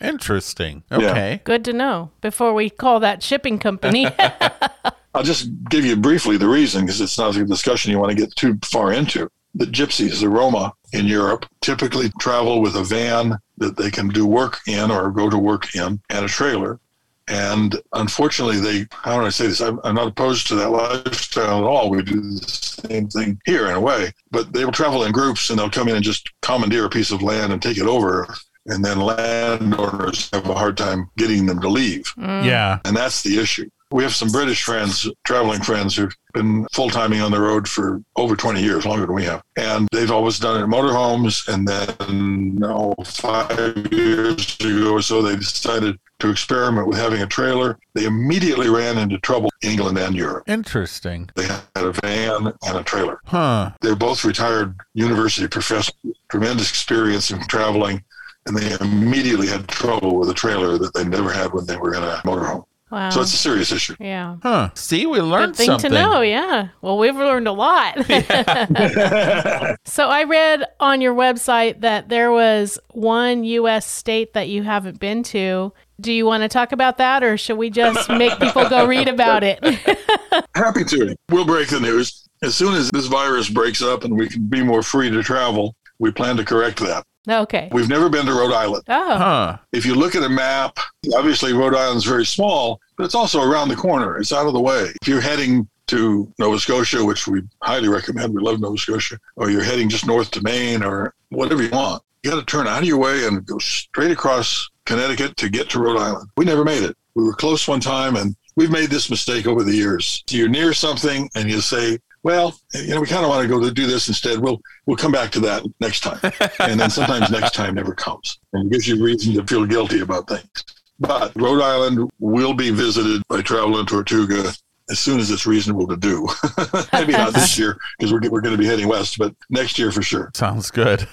[SPEAKER 2] Interesting.
[SPEAKER 3] Yeah.
[SPEAKER 2] Okay.
[SPEAKER 1] good to know before we call that shipping company.
[SPEAKER 3] I'll just give you briefly the reason because it's not a discussion you want to get too far into. The gypsies, the Roma in Europe, typically travel with a van that they can do work in or go to work in and a trailer. And unfortunately, they, how do I say this? I'm, I'm not opposed to that lifestyle at all. We do the same thing here in a way, but they will travel in groups and they'll come in and just commandeer a piece of land and take it over. And then landowners have a hard time getting them to leave. Mm.
[SPEAKER 2] Yeah.
[SPEAKER 3] And that's the issue. We have some British friends, traveling friends, who've been full timing on the road for over 20 years, longer than we have. And they've always done it in motorhomes. And then, oh, five years ago or so, they decided to experiment with having a trailer. They immediately ran into trouble in England and Europe.
[SPEAKER 2] Interesting.
[SPEAKER 3] They had a van and a trailer.
[SPEAKER 2] Huh.
[SPEAKER 3] They're both retired university professors, tremendous experience in traveling, and they immediately had trouble with a trailer that they never had when they were in a motorhome.
[SPEAKER 1] Wow.
[SPEAKER 3] So it's a serious issue.
[SPEAKER 1] yeah.
[SPEAKER 2] Huh. See, we
[SPEAKER 1] Good
[SPEAKER 2] learned
[SPEAKER 1] thing
[SPEAKER 2] something.
[SPEAKER 1] to know, yeah. Well, we've learned a lot. so I read on your website that there was one U.S. state that you haven't been to. Do you want to talk about that, or should we just make people go read about it?
[SPEAKER 3] Happy to. We'll break the news. As soon as this virus breaks up and we can be more free to travel, we plan to correct that.
[SPEAKER 1] Oh, okay.
[SPEAKER 3] We've never been to Rhode Island.
[SPEAKER 1] Oh,
[SPEAKER 2] Huh.
[SPEAKER 3] If you look at a map, obviously Rhode Island's very small, but it's also around the corner. It's out of the way. If you're heading to Nova Scotia, which we highly recommend, we love Nova Scotia, or you're heading just north to Maine or whatever you want, you got to turn out of your way and go straight across Connecticut to get to Rhode Island. We never made it. We were close one time, and we've made this mistake over the years. You're near something, and you say, "Well, you know, we kind of want to go to do this instead. We'll we'll come back to that next time." and then sometimes next time never comes, and gives you reason to feel guilty about things. But Rhode Island will be visited by Travel and Tortuga as soon as it's reasonable to do. Maybe not this year because we're, we're going to be heading west, but next year for sure.
[SPEAKER 2] Sounds good.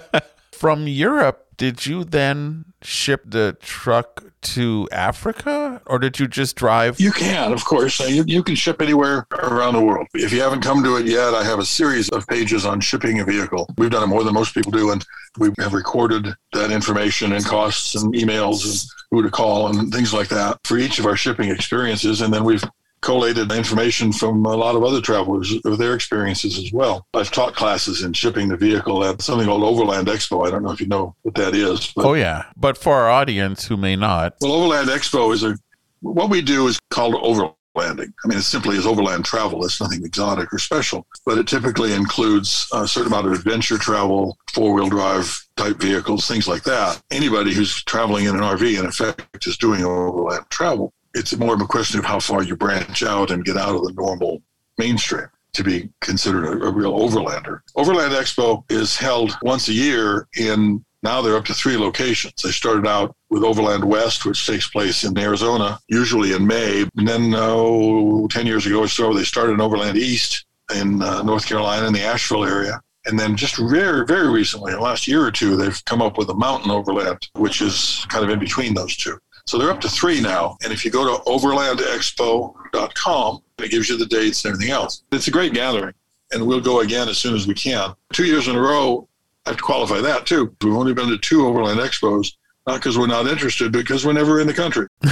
[SPEAKER 2] From Europe, did you then ship the truck to Africa or did you just drive?
[SPEAKER 3] You can, of course. You, you can ship anywhere around the world. If you haven't come to it yet, I have a series of pages on shipping a vehicle. We've done it more than most people do, and we have recorded that information and costs and emails and who to call and things like that for each of our shipping experiences. And then we've collated information from a lot of other travelers of their experiences as well. I've taught classes in shipping the vehicle at something called Overland Expo. I don't know if you know what that is. But
[SPEAKER 2] Oh, yeah. But for our audience who may not,
[SPEAKER 3] well, Overland Expo is a what we do is called overlanding. I mean, it simply is overland travel. It's nothing exotic or special, but it typically includes a certain amount of adventure travel, four wheel drive type vehicles, things like that. Anybody who's traveling in an RV, in effect, is doing overland travel. It's more of a question of how far you branch out and get out of the normal mainstream to be considered a, a real overlander. Overland Expo is held once a year in now they're up to three locations. They started out with Overland West, which takes place in Arizona, usually in May. And then, oh, 10 years ago or so, they started in Overland East in uh, North Carolina in the Asheville area. And then just very, very recently, in the last year or two, they've come up with a mountain overland, which is kind of in between those two. So they're up to three now. And if you go to overlandexpo.com, it gives you the dates and everything else. It's a great gathering. And we'll go again as soon as we can. Two years in a row, I have to qualify that too. We've only been to two Overland Expos, not because we're not interested, because we're never in the country.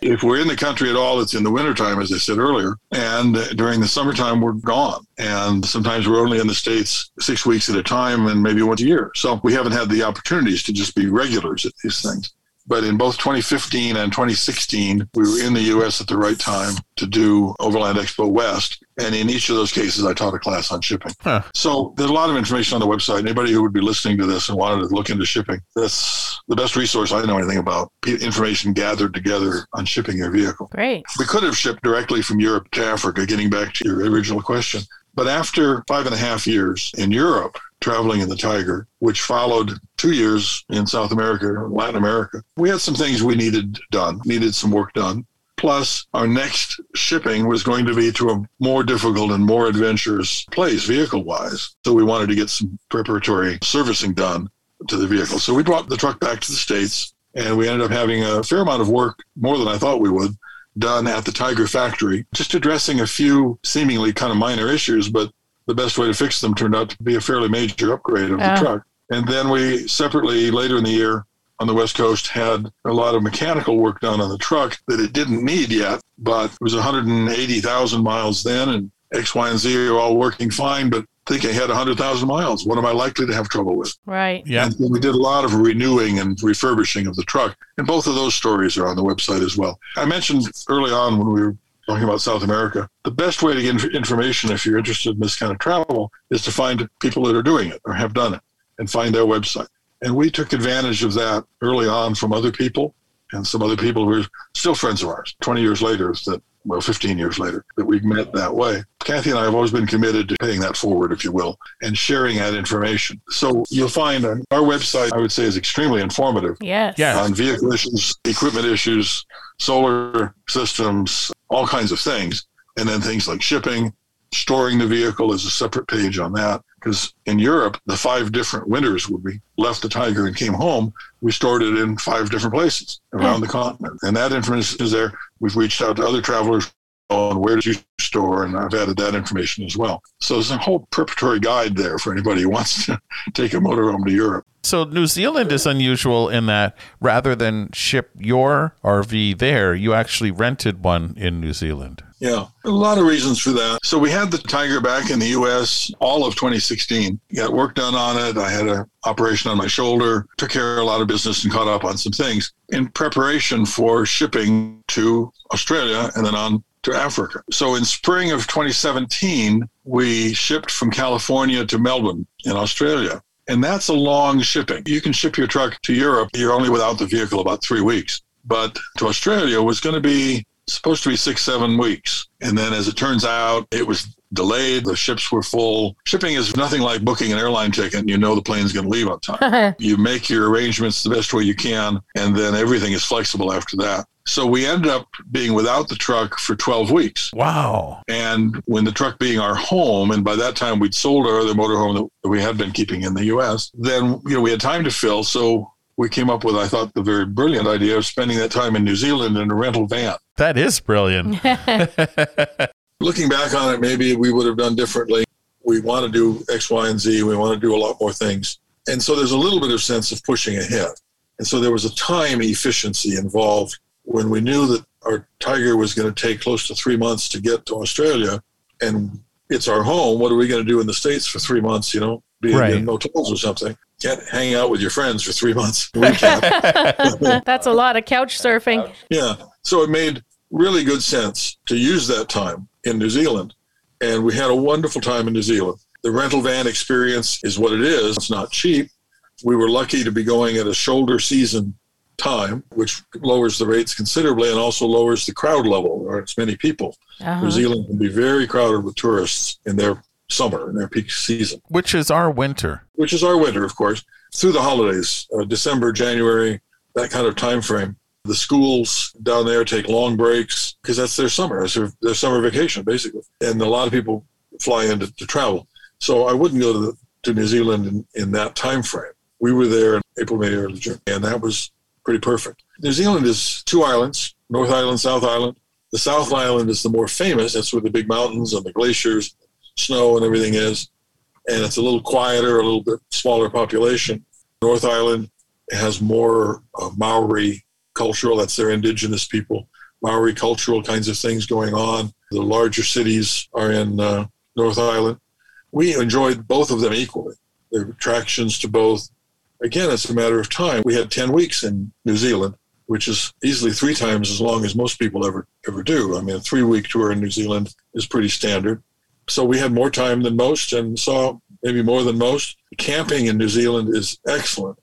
[SPEAKER 3] if we're in the country at all, it's in the wintertime, as I said earlier. And during the summertime, we're gone. And sometimes we're only in the States six weeks at a time and maybe once a year. So we haven't had the opportunities to just be regulars at these things. But in both 2015 and 2016, we were in the U.S. at the right time to do Overland Expo West. And in each of those cases, I taught a class on shipping.
[SPEAKER 2] Huh.
[SPEAKER 3] So there's a lot of information on the website. Anybody who would be listening to this and wanted to look into shipping, that's the best resource I know anything about. Information gathered together on shipping your vehicle.
[SPEAKER 1] great.
[SPEAKER 3] We could have shipped directly from Europe to Africa, getting back to your original question. But after five and a half years in Europe, traveling in the Tiger, which followed two years in South America and Latin America, we had some things we needed done, needed some work done. Plus, our next shipping was going to be to a more difficult and more adventurous place, vehicle wise. So we wanted to get some preparatory servicing done to the vehicle. So we brought the truck back to the States and we ended up having a fair amount of work, more than I thought we would, done at the Tiger factory, just addressing a few seemingly kind of minor issues, but the best way to fix them turned out to be a fairly major upgrade of
[SPEAKER 1] Oh.
[SPEAKER 3] the truck. And then we separately later in the year on the West Coast had a lot of mechanical work done on the truck that it didn't need yet, but it was 180,000 miles then, and X, Y, and Z are all working fine, but thinking I had 100,000 miles. What am I likely to have trouble with?
[SPEAKER 1] Right.
[SPEAKER 2] yeah.
[SPEAKER 3] And so we did a lot of renewing and refurbishing of the truck. And both of those stories are on the website as well. I mentioned early on when we were talking about South America, the best way to get information if you're interested in this kind of travel is to find people that are doing it or have done it and find their website. And we took advantage of that early on from other people and some other people who are still friends of ours 20 years later that well 15 years later that we've met that way kathy and i have always been committed to paying that forward if you will and sharing that information so you'll find on our website i would say is extremely informative
[SPEAKER 1] Yes.
[SPEAKER 2] Yes.
[SPEAKER 3] on vehicle issues equipment issues solar systems all kinds of things and then things like shipping storing the vehicle is a separate page on that because in Europe, the five different winters when we left the Tiger and came home, we stored it in five different places around hmm. the continent. And that information is there. We've reached out to other travelers on where did you store, and I've added that information as well. So there's a whole preparatory guide there for anybody who wants to take a motorhome to Europe.
[SPEAKER 2] So New Zealand is unusual in that rather than ship your RV there, you actually rented one in New Zealand.
[SPEAKER 3] Yeah, a lot of reasons for that. So we had the Tiger back in the U.S. all of 2016. Got work done on it. I had an operation on my shoulder, took care of a lot of business and caught up on some things in preparation for shipping to Australia and then on to Africa. So in spring of 2017, we shipped from California to Melbourne in Australia. And that's a long shipping. You can ship your truck to Europe. You're only without the vehicle about three weeks. But to Australia was going to be supposed to be six, seven weeks. And then as it turns out, it was delayed. The ships were full. Shipping is nothing like booking an airline ticket and you know the plane's going to leave on time. you make your arrangements the best way you can, and then everything is flexible after that. So we ended up being without the truck for 12 weeks.
[SPEAKER 2] Wow.
[SPEAKER 3] And when the truck being our home, and by that time we'd sold our other motorhome that we had been keeping in the US, then you know we had time to fill. So we came up with, I thought, the very brilliant idea of spending that time in New Zealand in a rental van.
[SPEAKER 2] That is brilliant.
[SPEAKER 3] Looking back on it, maybe we would have done differently. We want to do X, Y, and Z. We want to do a lot more things. And so there's a little bit of sense of pushing ahead. And so there was a time efficiency involved when we knew that our Tiger was going to take close to three months to get to Australia and it's our home. What are we going to do in the States for three months, you know, being
[SPEAKER 2] Right.
[SPEAKER 3] in motels or something? Can't hang out with your friends for three months. We can't.
[SPEAKER 1] That's a lot of couch surfing.
[SPEAKER 3] Yeah. So it made really good sense to use that time in New Zealand. And we had a wonderful time in New Zealand. The rental van experience is what it is. It's not cheap. We were lucky to be going at a shoulder season time, which lowers the rates considerably and also lowers the crowd level. There aren't as many people.
[SPEAKER 1] Uh-huh.
[SPEAKER 3] New Zealand can be very crowded with tourists in their summer, in their peak season,
[SPEAKER 2] Which is our winter.
[SPEAKER 3] which is our winter, of course, through the holidays, uh, December, January, that kind of time frame. The schools down there take long breaks because that's their summer, that's their, their summer vacation, basically. And a lot of people fly in to, to travel. So I wouldn't go to, the, to New Zealand in, in that time frame. We were there in April, May, early June, and that was pretty perfect. New Zealand is two islands, North Island, South Island. The South Island is the more famous. That's where the big mountains and the glaciers, snow and everything is. And it's a little quieter, a little bit smaller population. North Island has more uh, Maori cultural, that's their indigenous people, Maori cultural kinds of things going on. The larger cities are in uh, North Island. We enjoyed both of them equally. There are attractions to both. Again, it's a matter of time. We had 10 weeks in New Zealand, which is easily three times as long as most people ever, ever do. I mean, a three week tour in New Zealand is pretty standard. So we had more time than most and saw maybe more than most. Camping in New Zealand is excellent.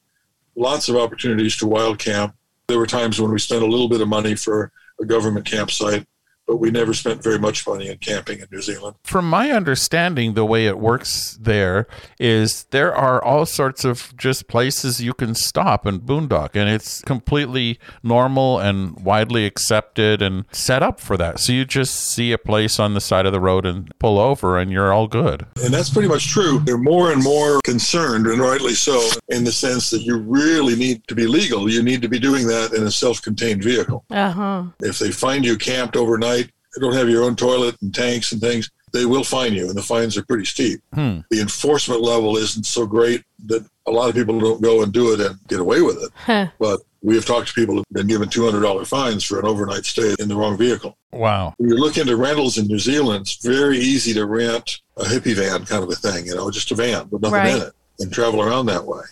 [SPEAKER 3] Lots of opportunities to wild camp. There were times when we spent a little bit of money for a government campsite, but we never spent very much money in camping in New Zealand.
[SPEAKER 2] From my understanding, the way it works there is there are all sorts of just places you can stop and boondock, and it's completely normal and widely accepted and set up for that. So you just see a place on the side of the road and pull over, and you're all good.
[SPEAKER 3] And that's pretty much true. They're more and more concerned, and rightly so, in the sense that you really need to be legal. You need to be doing that in a self contained vehicle.
[SPEAKER 1] Uh huh.
[SPEAKER 3] If they find you camped overnight, you don't have your own toilet and tanks and things, they will fine you, and the fines are pretty steep.
[SPEAKER 2] Hmm.
[SPEAKER 3] The enforcement level isn't so great that a lot of people don't go and do it and get away with it.
[SPEAKER 1] Huh.
[SPEAKER 3] But we have talked to people who've been given $200 fines for an overnight stay in the wrong vehicle.
[SPEAKER 2] Wow.
[SPEAKER 3] When you look into rentals in New Zealand, it's very easy to rent a hippie van kind of a thing, you know, just a van with nothing in it and travel around that way.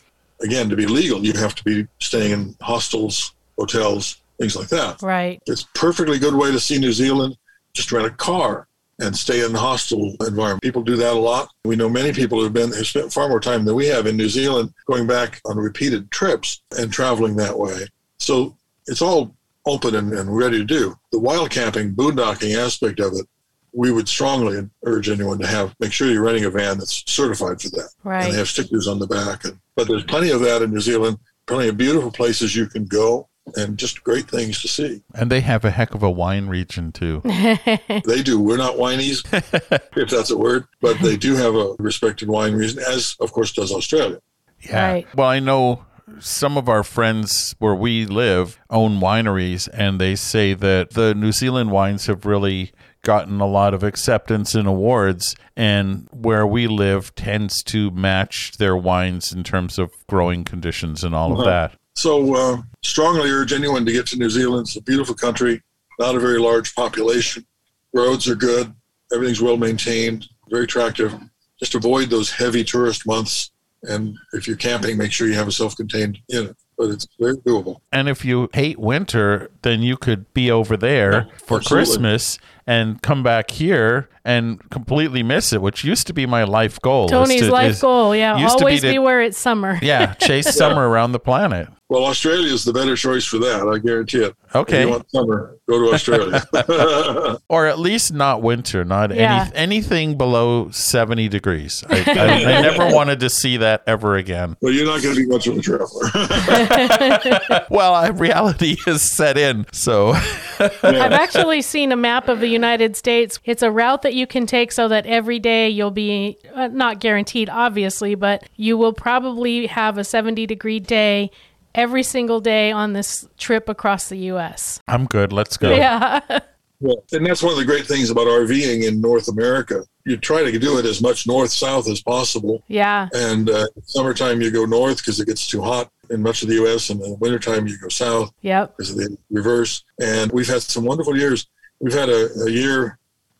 [SPEAKER 3] Again, to be legal, you have to be staying in hostels, hotels, things like that.
[SPEAKER 1] Right.
[SPEAKER 3] It's a perfectly good way to see New Zealand. Just rent a car and stay in the hostel environment. People do that a lot. We know many people who've been have spent far more time than we have in New Zealand, going back on repeated trips and traveling that way. So it's all open and, and ready to do. The wild camping, boondocking aspect of it, we would strongly urge anyone to have make sure you're renting a van that's certified for that.
[SPEAKER 1] Right.
[SPEAKER 3] And they have stickers on the back. And, but there's plenty of that in New Zealand, plenty of beautiful places you can go and just great things to see.
[SPEAKER 2] And they have a heck of a wine region too.
[SPEAKER 3] They do. We're not whinies, if that's a word, but they do have a respected wine region, as of course does Australia.
[SPEAKER 2] Yeah.
[SPEAKER 1] Right.
[SPEAKER 2] Well, I know some of our friends where we live own wineries, and they say that the New Zealand wines have really gotten a lot of acceptance and awards, and where we live tends to match their wines in terms of growing conditions and all of
[SPEAKER 3] Uh-huh.
[SPEAKER 2] that.
[SPEAKER 3] So, uh, strongly urge anyone to get to New Zealand. It's a beautiful country, not a very large population. Roads are good, everything's well maintained, very attractive. Just avoid those heavy tourist months. And if you're camping, make sure you have a self contained unit. But it's very doable.
[SPEAKER 2] And if you hate winter, then you could be over there for
[SPEAKER 3] absolutely.
[SPEAKER 2] Christmas and come back here and completely miss it, which used to be my life goal.
[SPEAKER 1] Tony's
[SPEAKER 2] to-
[SPEAKER 1] life
[SPEAKER 2] is-
[SPEAKER 1] goal. Yeah.
[SPEAKER 2] used to be
[SPEAKER 1] Always be, where it's summer.
[SPEAKER 2] Yeah, chase summer around the planet.
[SPEAKER 3] Well, Australia is the better choice for that. I guarantee it. If
[SPEAKER 2] Okay.
[SPEAKER 3] you want summer, go to Australia.
[SPEAKER 2] Or at least not winter, not
[SPEAKER 1] Yeah.
[SPEAKER 2] any, anything below 70 degrees. I, I, I never wanted to see that ever again.
[SPEAKER 3] well, you're not going to be much of a traveler.
[SPEAKER 2] Well, I, reality is set in. So,
[SPEAKER 1] I've actually seen a map of the United States. It's a route that you can take so that every day you'll be uh, not guaranteed, obviously, but you will probably have a 70 degree day every single day on this trip across the U.S.
[SPEAKER 2] I'm good. Let's go.
[SPEAKER 1] Yeah.
[SPEAKER 3] Well, and that's one of the great things about RVing in North America. You try to do it as much north south as possible.
[SPEAKER 1] yeah.
[SPEAKER 3] And uh, summertime, you go north because it gets too hot in much of the U.S. And in wintertime, you go south
[SPEAKER 1] Yep.
[SPEAKER 3] because of the reverse. And we've had some wonderful years. We've had a, a year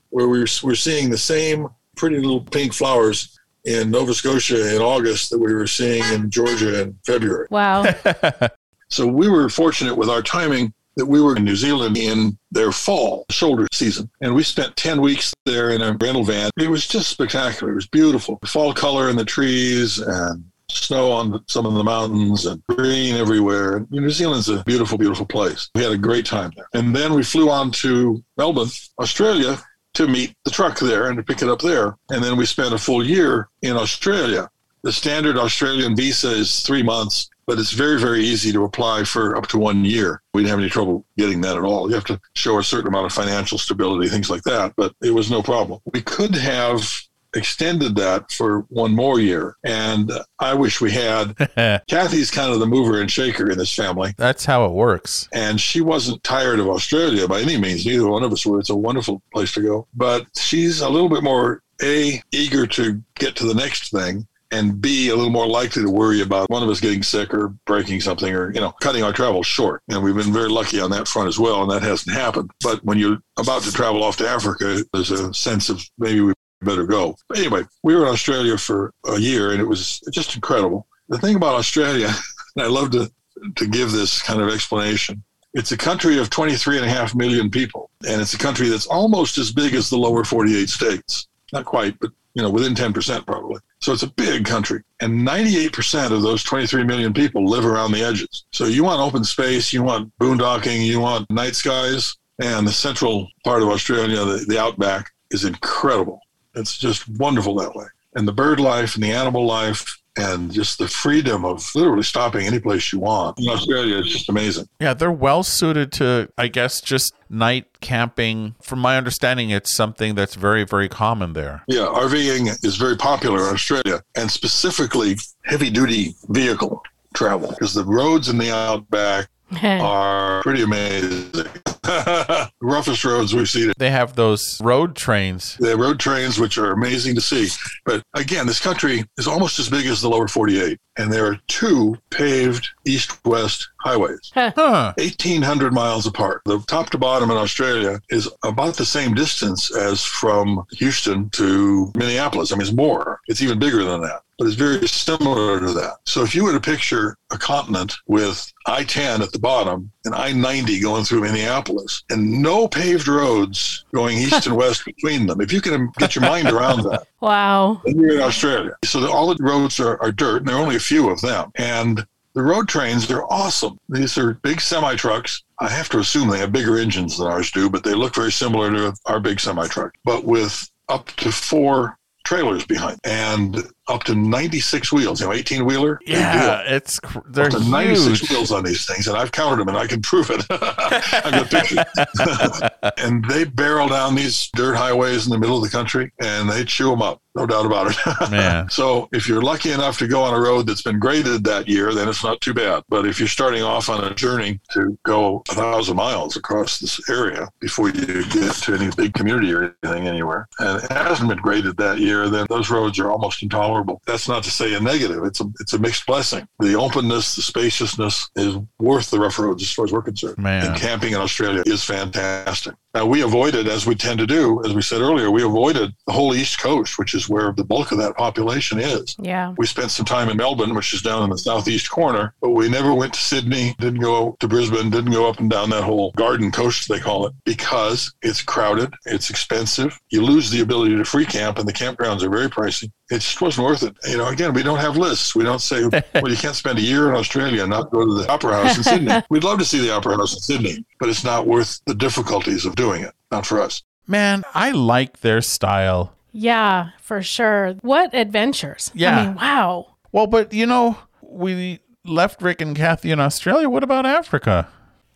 [SPEAKER 3] where we're, we're seeing the same pretty little pink flowers in Nova Scotia in August that we were seeing in Georgia in February.
[SPEAKER 1] Wow.
[SPEAKER 3] So we were fortunate with our timing that we were in New Zealand in their fall shoulder season. And we spent 10 weeks there in a rental van. It was just spectacular. It was beautiful. Fall color in the trees and snow on some of the mountains and green everywhere. New Zealand's a beautiful, beautiful place. We had a great time there. And then we flew on to Melbourne, Australia to meet the truck there and to pick it up there. And then we spent a full year in Australia. The standard Australian visa is three months, but it's very, very easy to apply for up to one year. We didn't have any trouble getting that at all. You have to show a certain amount of financial stability, things like that, but it was no problem. We could have extended that for one more year, and I wish we had. Kathy's kind of the mover and shaker in this family
[SPEAKER 2] That's how it works.
[SPEAKER 3] and she wasn't tired of Australia by any means. Neither one of us were. It's a wonderful place to go. But she's a little bit more a eager to get to the next thing, and b a little more likely to worry about one of us getting sick or breaking something or you know cutting our travel short. And we've been very lucky on that front as well, and that hasn't happened. But when you're about to travel off to Africa, there's a sense of maybe we better go. But anyway, we were in Australia for a year, and it was just incredible. The thing about Australia, and I love to to give this kind of explanation. It's a country of 23 and a half million people, and it's a country that's almost as big as the lower 48 states. Not quite, but you know, within 10% probably. So it's a big country. And 98% of those 23 million people live around the edges. So you want open space, you want boondocking, you want night skies, and the central part of Australia, the, the outback, is incredible. It's just wonderful that way. And the bird life and the animal life and just the freedom of literally stopping any place you want in Australia is just amazing.
[SPEAKER 2] Yeah, they're well suited to, I guess, just night camping. From my understanding, it's something that's very, very common there.
[SPEAKER 3] Yeah, RVing is very popular in Australia and specifically heavy duty vehicle travel because the roads in the outback are pretty amazing. the roughest roads we've seen.
[SPEAKER 2] They have those road trains.
[SPEAKER 3] They have road trains, which are amazing to see. But again, this country is almost as big as the lower 48, and there are two paved east west highways.
[SPEAKER 2] Huh.
[SPEAKER 3] 1,800 miles apart. The top to bottom in Australia is about the same distance as from Houston to Minneapolis. I mean, it's more. It's even bigger than that, but it's very similar to that. So if you were to picture a continent with I 10 at the bottom and I 90 going through Minneapolis and no paved roads going east and west between them, if you can get your mind around that,
[SPEAKER 1] wow.
[SPEAKER 3] you're in Australia. So the, all the roads are, are dirt, and there are only a few of them. And The road trains are awesome. These are big semi trucks. I have to assume they have bigger engines than ours do, but they look very similar to our big semi truck, but with up to four trailers behind and up to 96 wheels, you know, 18 wheeler.
[SPEAKER 2] Yeah, it's cr- they're
[SPEAKER 3] Up to 96
[SPEAKER 2] huge.
[SPEAKER 3] wheels on these things, and I've counted them and I can prove it. I've got pictures. and they barrel down these dirt highways in the middle of the country and they chew them up, no doubt about it.
[SPEAKER 2] Man.
[SPEAKER 3] so if you're lucky enough to go on a road that's been graded that year, then it's not too bad. But if you're starting off on a journey to go a thousand miles across this area before you get to any big community or anything anywhere, and it hasn't been graded that year, then those roads are almost intolerable. That's not to say a negative. It's a it's a mixed blessing. The openness, the spaciousness is worth the rough roads as far as we're concerned.
[SPEAKER 2] Man.
[SPEAKER 3] And camping in Australia is fantastic. Now we avoided, as we tend to do, as we said earlier, we avoided the whole east coast, which is where the bulk of that population is.
[SPEAKER 1] Yeah.
[SPEAKER 3] We spent some time in Melbourne, which is down in the southeast corner, but we never went to Sydney, didn't go to Brisbane, didn't go up and down that whole garden coast, they call it, because it's crowded, it's expensive. You lose the ability to free camp, and the campgrounds are very pricey. It just wasn't worth it. You know, again, we don't have lists. We don't say, well, you can't spend a year in Australia and not go to the Opera House in Sydney. We'd love to see the Opera House in Sydney, but it's not worth the difficulties of doing it. Not for us.
[SPEAKER 2] Man, I like their style.
[SPEAKER 1] Yeah, for sure. What adventures.
[SPEAKER 2] Yeah.
[SPEAKER 1] I mean, wow.
[SPEAKER 2] Well, but you know, we left Rick and Kathy in Australia. What about Africa?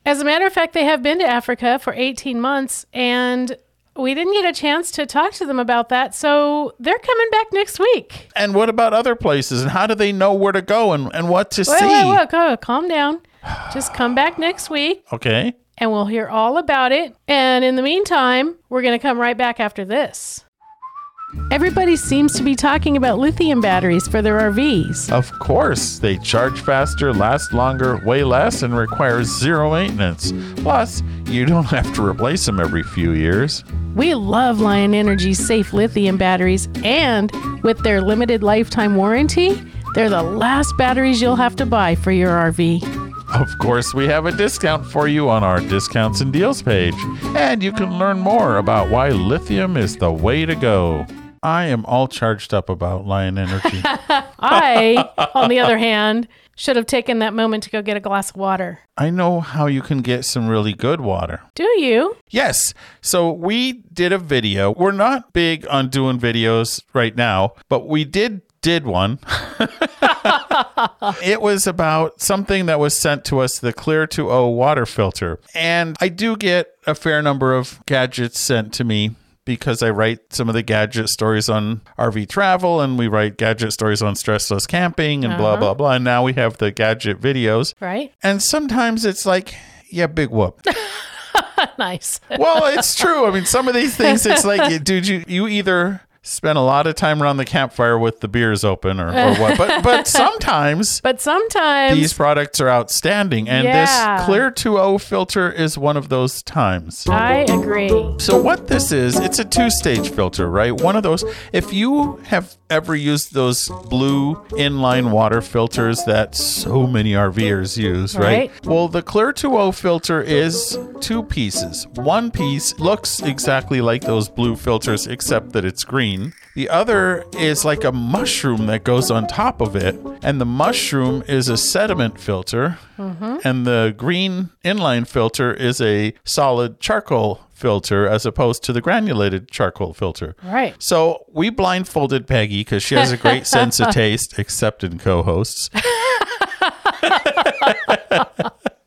[SPEAKER 1] As a matter of fact, they have been to Africa for 18 months and we didn't get a chance to talk to them about that. So they're coming back next week.
[SPEAKER 2] And what about other places? And how do they know where to go and, and what to
[SPEAKER 1] Wait,
[SPEAKER 2] see?
[SPEAKER 1] wait, wait, go, calm down. Just come back next week
[SPEAKER 2] Okay.
[SPEAKER 1] And we'll hear all about it. And in the meantime, we're going to come right back after this. Everybody seems to be talking about lithium batteries for their RVs.
[SPEAKER 2] Of course, they charge faster, last longer, weigh less, and require zero maintenance. Plus, you don't have to replace them every few years.
[SPEAKER 1] We love Lion Energy's safe lithium batteries, and with their limited lifetime warranty, they're the last batteries you'll have to buy for your RV.
[SPEAKER 2] Of course, we have a discount for you on our discounts and deals page, and you can learn more about why lithium is the way to go. I am all charged up about Lion Energy.
[SPEAKER 1] I, on the other hand, should have taken that moment to go get a glass of water.
[SPEAKER 2] I know how you can get some really good water.
[SPEAKER 1] Do you?
[SPEAKER 2] Yes. So we did a video. We're not big on doing videos right now, but we did did one. it was about something that was sent to us, the Clear 2O water filter. And I do get a fair number of gadgets sent to me because I write some of the gadget stories on RV travel and we write gadget stories on stressless camping and blah uh-huh. blah blah. And now we have the gadget videos.
[SPEAKER 1] Right?
[SPEAKER 2] And sometimes it's like, yeah, big whoop.
[SPEAKER 1] nice.
[SPEAKER 2] well, it's true. I mean, some of these things, it's like, dude, you you either spend a lot of time around the campfire with the beers open or, or what, but but sometimes
[SPEAKER 1] But sometimes
[SPEAKER 2] these products are outstanding, and
[SPEAKER 1] Yeah.
[SPEAKER 2] this Clear 2O filter is one of those times.
[SPEAKER 1] I agree.
[SPEAKER 2] So what this is, it's a two-stage filter, right? One of those. If you have ever used those blue inline water filters that so many RVers use, right?
[SPEAKER 1] Right.
[SPEAKER 2] Well, the Clear 2O filter is two pieces. One piece looks exactly like those blue filters except that it's green. The other is like a mushroom that goes on top of it, and the mushroom is a sediment filter, mm-hmm. and the green inline filter is a solid charcoal filter as opposed to the granulated charcoal filter.
[SPEAKER 1] Right.
[SPEAKER 2] So we blindfolded Peggy because she has a great sense of taste, except in co hosts.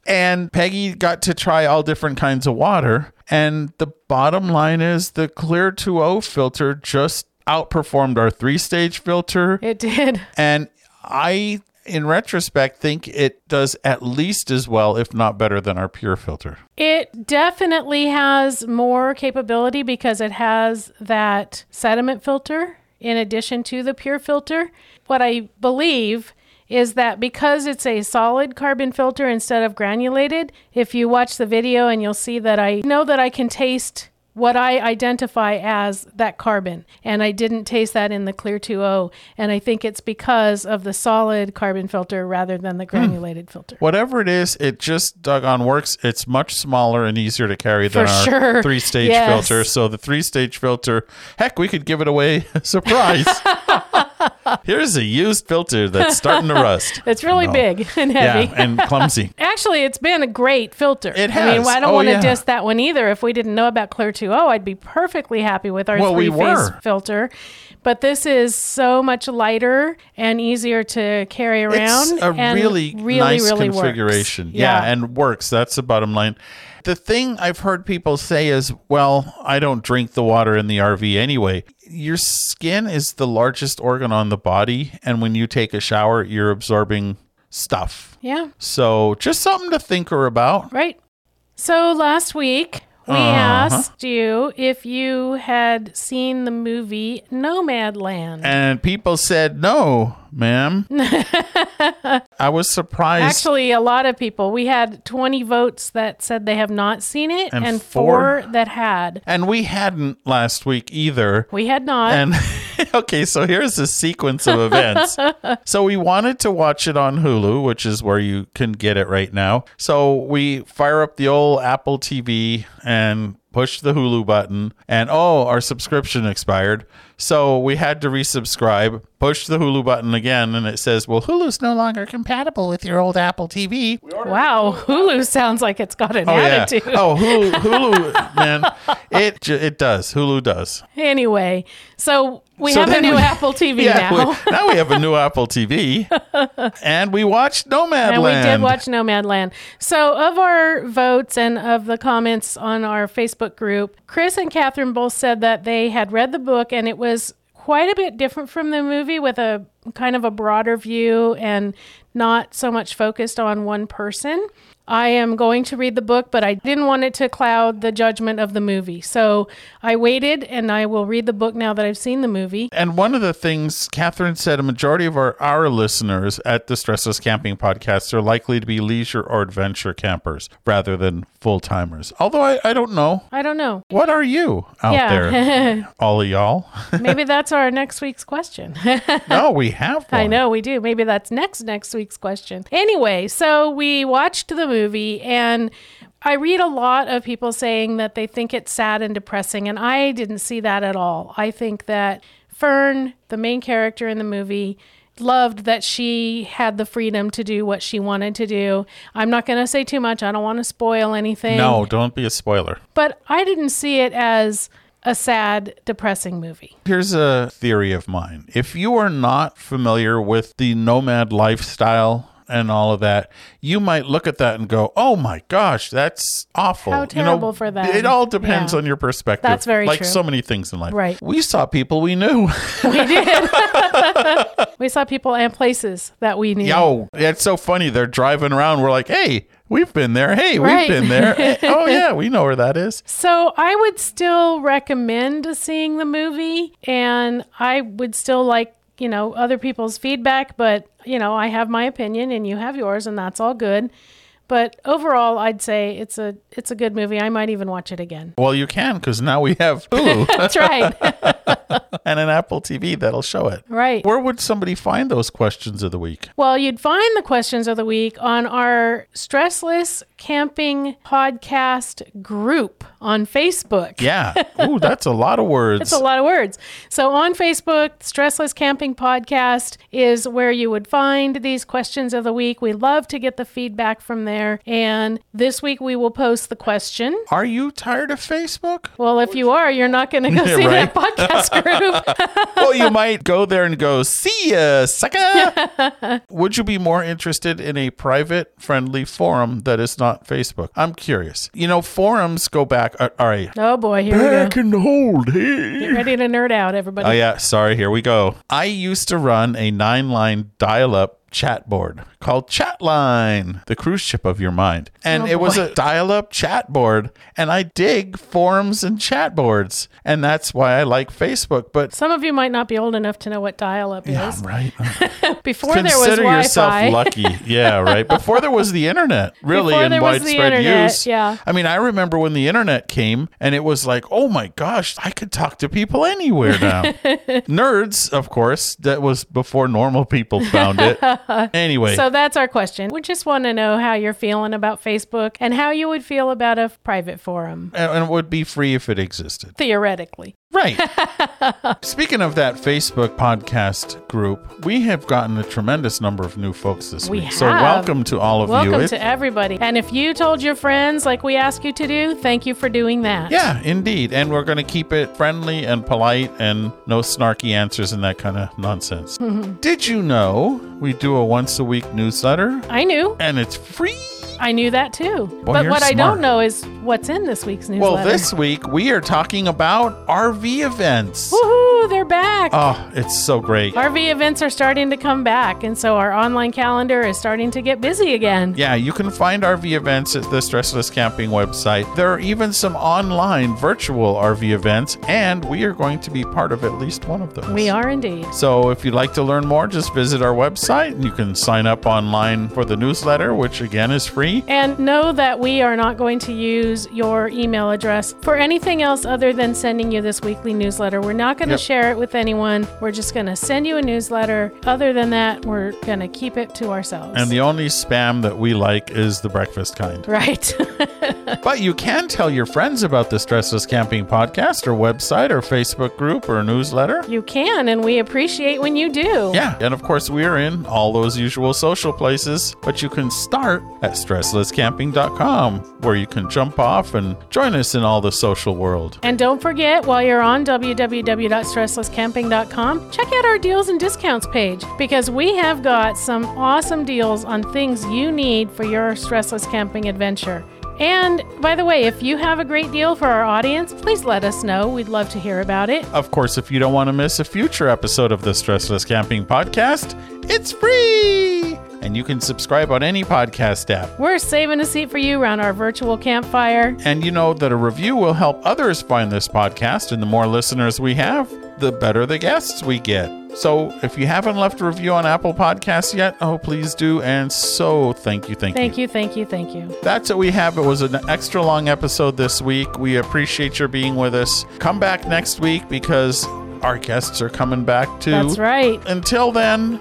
[SPEAKER 2] and Peggy got to try all different kinds of water. And the bottom line is the Clear 2O filter just outperformed our three stage filter.
[SPEAKER 1] It did.
[SPEAKER 2] And I, in retrospect, think it does at least as well, if not better, than our pure filter.
[SPEAKER 1] It definitely has more capability because it has that sediment filter in addition to the pure filter. What I believe is that because it's a solid carbon filter instead of granulated, if you watch the video and you'll see that I know that I can taste what I identify as that carbon. And I didn't taste that in the Clear 2O. And I think it's because of the solid carbon filter rather than the hmm. granulated filter.
[SPEAKER 2] Whatever it is, it just doggone works. It's much smaller and easier to carry than
[SPEAKER 1] For
[SPEAKER 2] our
[SPEAKER 1] sure.
[SPEAKER 2] three stage
[SPEAKER 1] Yes.
[SPEAKER 2] filter. So the three stage filter, heck, we could give it away surprise. Here's a used filter that's starting to rust.
[SPEAKER 1] It's really
[SPEAKER 2] No.
[SPEAKER 1] big and heavy.
[SPEAKER 2] Yeah, and clumsy.
[SPEAKER 1] Actually, it's been a great filter.
[SPEAKER 2] It
[SPEAKER 1] I mean,
[SPEAKER 2] has.
[SPEAKER 1] I don't
[SPEAKER 2] Oh,
[SPEAKER 1] want to
[SPEAKER 2] yeah.
[SPEAKER 1] diss that one either. If we didn't know about Clear 2O, I'd be perfectly happy with our
[SPEAKER 2] Well, we
[SPEAKER 1] three phase
[SPEAKER 2] were.
[SPEAKER 1] filter. But this is so much lighter and easier to carry around.
[SPEAKER 2] It's a
[SPEAKER 1] and
[SPEAKER 2] really,
[SPEAKER 1] really,
[SPEAKER 2] nice
[SPEAKER 1] really works.
[SPEAKER 2] configuration. Yeah. and works. That's the bottom line. The thing I've heard people say is, well, I don't drink the water in the RV anyway. Your skin is the largest organ on the body, and when you take a shower, you're absorbing stuff.
[SPEAKER 1] yeah,
[SPEAKER 2] So just something to think or about.
[SPEAKER 1] right. So last week, we
[SPEAKER 2] Uh-huh.
[SPEAKER 1] asked you if you had seen the movie Nomadland.
[SPEAKER 2] And people said, no, ma'am. I was surprised.
[SPEAKER 1] Actually, a lot of people. We had 20 votes that said they have not seen it
[SPEAKER 2] And
[SPEAKER 1] and,
[SPEAKER 2] four-
[SPEAKER 1] four that had.
[SPEAKER 2] and we hadn't last week either.
[SPEAKER 1] We had not.
[SPEAKER 2] And okay, so here's the sequence of events. so we wanted to watch it on Hulu, which is where you can get it right now. So we fire up the old Apple TV and push the Hulu button, and oh, our subscription expired. So we had to resubscribe, push the Hulu button again, and it says, Well, Hulu's no longer compatible with your old Apple TV.
[SPEAKER 1] wow, Hulu sounds like it's got an
[SPEAKER 2] Oh, yeah.
[SPEAKER 1] attitude.
[SPEAKER 2] Oh, Hulu, Hulu, man. It, it does. Hulu does.
[SPEAKER 1] Anyway, so we
[SPEAKER 2] So
[SPEAKER 1] have a new
[SPEAKER 2] we-
[SPEAKER 1] Apple TV
[SPEAKER 2] Yeah,
[SPEAKER 1] now.
[SPEAKER 2] we- now we have a new Apple TV, and we watched Nomadland.
[SPEAKER 1] And we did watch Nomadland. So, of our votes and of the comments on our Facebook group, Chris and Catherine both said that they had read the book and it was quite a bit different from the movie with a kind of a broader view and not so much focused on one person. I am going to read the book, but I didn't want it to cloud the judgment of the movie. So I waited and I will read the book now that I've seen the movie.
[SPEAKER 2] And one of the things Catherine said, a majority of our, our listeners at the Stressless Camping Podcast are likely to be leisure or adventure campers rather than full timers. Although I, I don't know.
[SPEAKER 1] I don't know.
[SPEAKER 2] What are you out
[SPEAKER 1] Yeah.
[SPEAKER 2] there? All of y'all?
[SPEAKER 1] Maybe that's our next week's question.
[SPEAKER 2] no, we have one.
[SPEAKER 1] I know we do. Maybe that's next next week's question. Anyway, so we watched the movie and I read a lot of people saying that they think it's sad and depressing and I didn't see that at all. I think that Fern, the main character in the movie, loved that she had the freedom to do what she wanted to do. I'm not going to say too much. I don't want to spoil anything.
[SPEAKER 2] No, don't be a spoiler.
[SPEAKER 1] But I didn't see it as a sad, depressing movie.
[SPEAKER 2] Here's a theory of mine. If you are not familiar with the nomad lifestyle and all of that, you might look at that and go, "Oh my gosh, that's awful."
[SPEAKER 1] How
[SPEAKER 2] You
[SPEAKER 1] terrible
[SPEAKER 2] know,
[SPEAKER 1] for them.
[SPEAKER 2] It all depends
[SPEAKER 1] Yeah.
[SPEAKER 2] on your perspective.
[SPEAKER 1] That's very
[SPEAKER 2] like
[SPEAKER 1] true.
[SPEAKER 2] so many things in life.
[SPEAKER 1] Right.
[SPEAKER 2] We saw people we knew.
[SPEAKER 1] We did. we saw people and places that we knew.
[SPEAKER 2] Yo, it's so funny. They're driving around. We're like, "Hey, we've been there. Hey,
[SPEAKER 1] Right.
[SPEAKER 2] we've been there. Oh yeah, we know where that is."
[SPEAKER 1] So I would still recommend seeing the movie, and I would still like you know other people's feedback. But you know, I have my opinion, and you have yours, and that's all good. But overall, I'd say it's a it's a good movie. I might even watch it again.
[SPEAKER 2] Well, you can because now we have Hulu
[SPEAKER 1] That's right.
[SPEAKER 2] and an Apple TV that'll show it.
[SPEAKER 1] right.
[SPEAKER 2] Where would somebody find those questions of the week?
[SPEAKER 1] Well, you'd find the questions of the week on our Stressless Camping Podcast group on Facebook.
[SPEAKER 2] Yeah. Ooh, that's a lot of words.
[SPEAKER 1] It's a lot of words. So on Facebook, Stressless Camping Podcast is where you would find these questions of the week. We love to get the feedback from there. And this week we will post the question.
[SPEAKER 2] Are you tired of Facebook?
[SPEAKER 1] Well, if you are, you're not going to go see
[SPEAKER 2] Right.
[SPEAKER 1] that podcast group.
[SPEAKER 2] well, you might go there and go, see ya, sucker. Would you be more interested in a private, friendly forum that is not Facebook? I'm curious. You know, forums go back. Uh, all right.
[SPEAKER 1] oh boy, here we go.
[SPEAKER 2] in the old
[SPEAKER 1] Get ready to nerd out, everybody.
[SPEAKER 2] Oh, yeah. Sorry. Here we go. I used to run a nine line dial up chat board called Chatline, the cruise ship of your mind. And
[SPEAKER 1] Oh,
[SPEAKER 2] it was
[SPEAKER 1] boy.
[SPEAKER 2] a dial up chat board. And I dig forums and chat boards. And that's why I like Facebook. But
[SPEAKER 1] Some of you might not be old enough to know what dial-up
[SPEAKER 2] yeah,
[SPEAKER 1] is.
[SPEAKER 2] right.
[SPEAKER 1] Uh, before there was
[SPEAKER 2] Consider yourself lucky. Yeah, right. Before there was the internet, really,
[SPEAKER 1] Before
[SPEAKER 2] in
[SPEAKER 1] there was the
[SPEAKER 2] widespread
[SPEAKER 1] internet,
[SPEAKER 2] use.
[SPEAKER 1] yeah.
[SPEAKER 2] I mean, I remember when the internet came and it was like, oh my gosh, I could talk to people anywhere now. Nerds, of course, that was before normal people found it. Anyway,
[SPEAKER 1] So that's our question. We just want to know how you're feeling about Facebook and how you would feel about a private forum,
[SPEAKER 2] and and it would be free if it existed.
[SPEAKER 1] theoretically.
[SPEAKER 2] Right. Speaking of that Facebook podcast group, we have gotten a tremendous number of new folks this
[SPEAKER 1] We
[SPEAKER 2] week. So welcome to all of
[SPEAKER 1] Welcome
[SPEAKER 2] you. Welcome
[SPEAKER 1] to everybody. And if you told your friends like we ask you to do, thank you for doing that.
[SPEAKER 2] yeah, indeed. And we're going to keep it friendly and polite and no snarky answers and that kind of nonsense. Did you know we do a once a week newsletter
[SPEAKER 1] I knew.
[SPEAKER 2] and it's free?
[SPEAKER 1] I knew that too.
[SPEAKER 2] Boy,
[SPEAKER 1] but what I don't know is what's in this week's newsletter.
[SPEAKER 2] Well, this week we are talking about RV events.
[SPEAKER 1] Woohoo, they're back.
[SPEAKER 2] Oh, it's so great.
[SPEAKER 1] RV events are starting to come back, and so our online calendar is starting to get busy again.
[SPEAKER 2] Yeah, you can find RV events at the Stressless Camping website. There are even some online virtual RV events, and we are going to be part of at least one of those.
[SPEAKER 1] We are indeed.
[SPEAKER 2] So if you'd like to learn more, just visit our website and you can sign up online for the newsletter, which again is free.
[SPEAKER 1] And know that we are not going to use your email address for anything else other than sending you this weekly newsletter. We're not going to
[SPEAKER 2] Yep.
[SPEAKER 1] share it with anyone. We're just going to send you a newsletter. Other than that, we're going to keep it to ourselves.
[SPEAKER 2] And the only spam that we like is the breakfast kind.
[SPEAKER 1] right.
[SPEAKER 2] But you can tell your friends about the Stressless Camping podcast or website or Facebook group or newsletter.
[SPEAKER 1] you can, and we appreciate when you do.
[SPEAKER 2] Yeah, and of course, we are in all those usual social places, but you can start at stresslesscamping.com, where you can jump off and join us in all the social world.
[SPEAKER 1] And don't forget, while you're on www.stresslesscamping.com, check out our deals and discounts page because we have got some awesome deals on things you need for your stressless camping adventure. And by the way, if you have a great deal for our audience, please let us know. We'd love to hear about it.
[SPEAKER 2] Of course, if you don't want to miss a future episode of the Stressless Camping podcast, it's free! And you can subscribe on any podcast app.
[SPEAKER 1] We're saving a seat for you around our virtual campfire.
[SPEAKER 2] And you know that a review will help others find this podcast, and the more listeners we have, the better the guests we get. So if you haven't left a review on Apple Podcasts yet, oh, please do. And so thank you, thank,
[SPEAKER 1] Thank you, thank you, thank you.
[SPEAKER 2] That's what we have. It was an extra long episode this week. We appreciate your being with us. Come back next week because our guests are coming back too.
[SPEAKER 1] That's right.
[SPEAKER 2] Until then,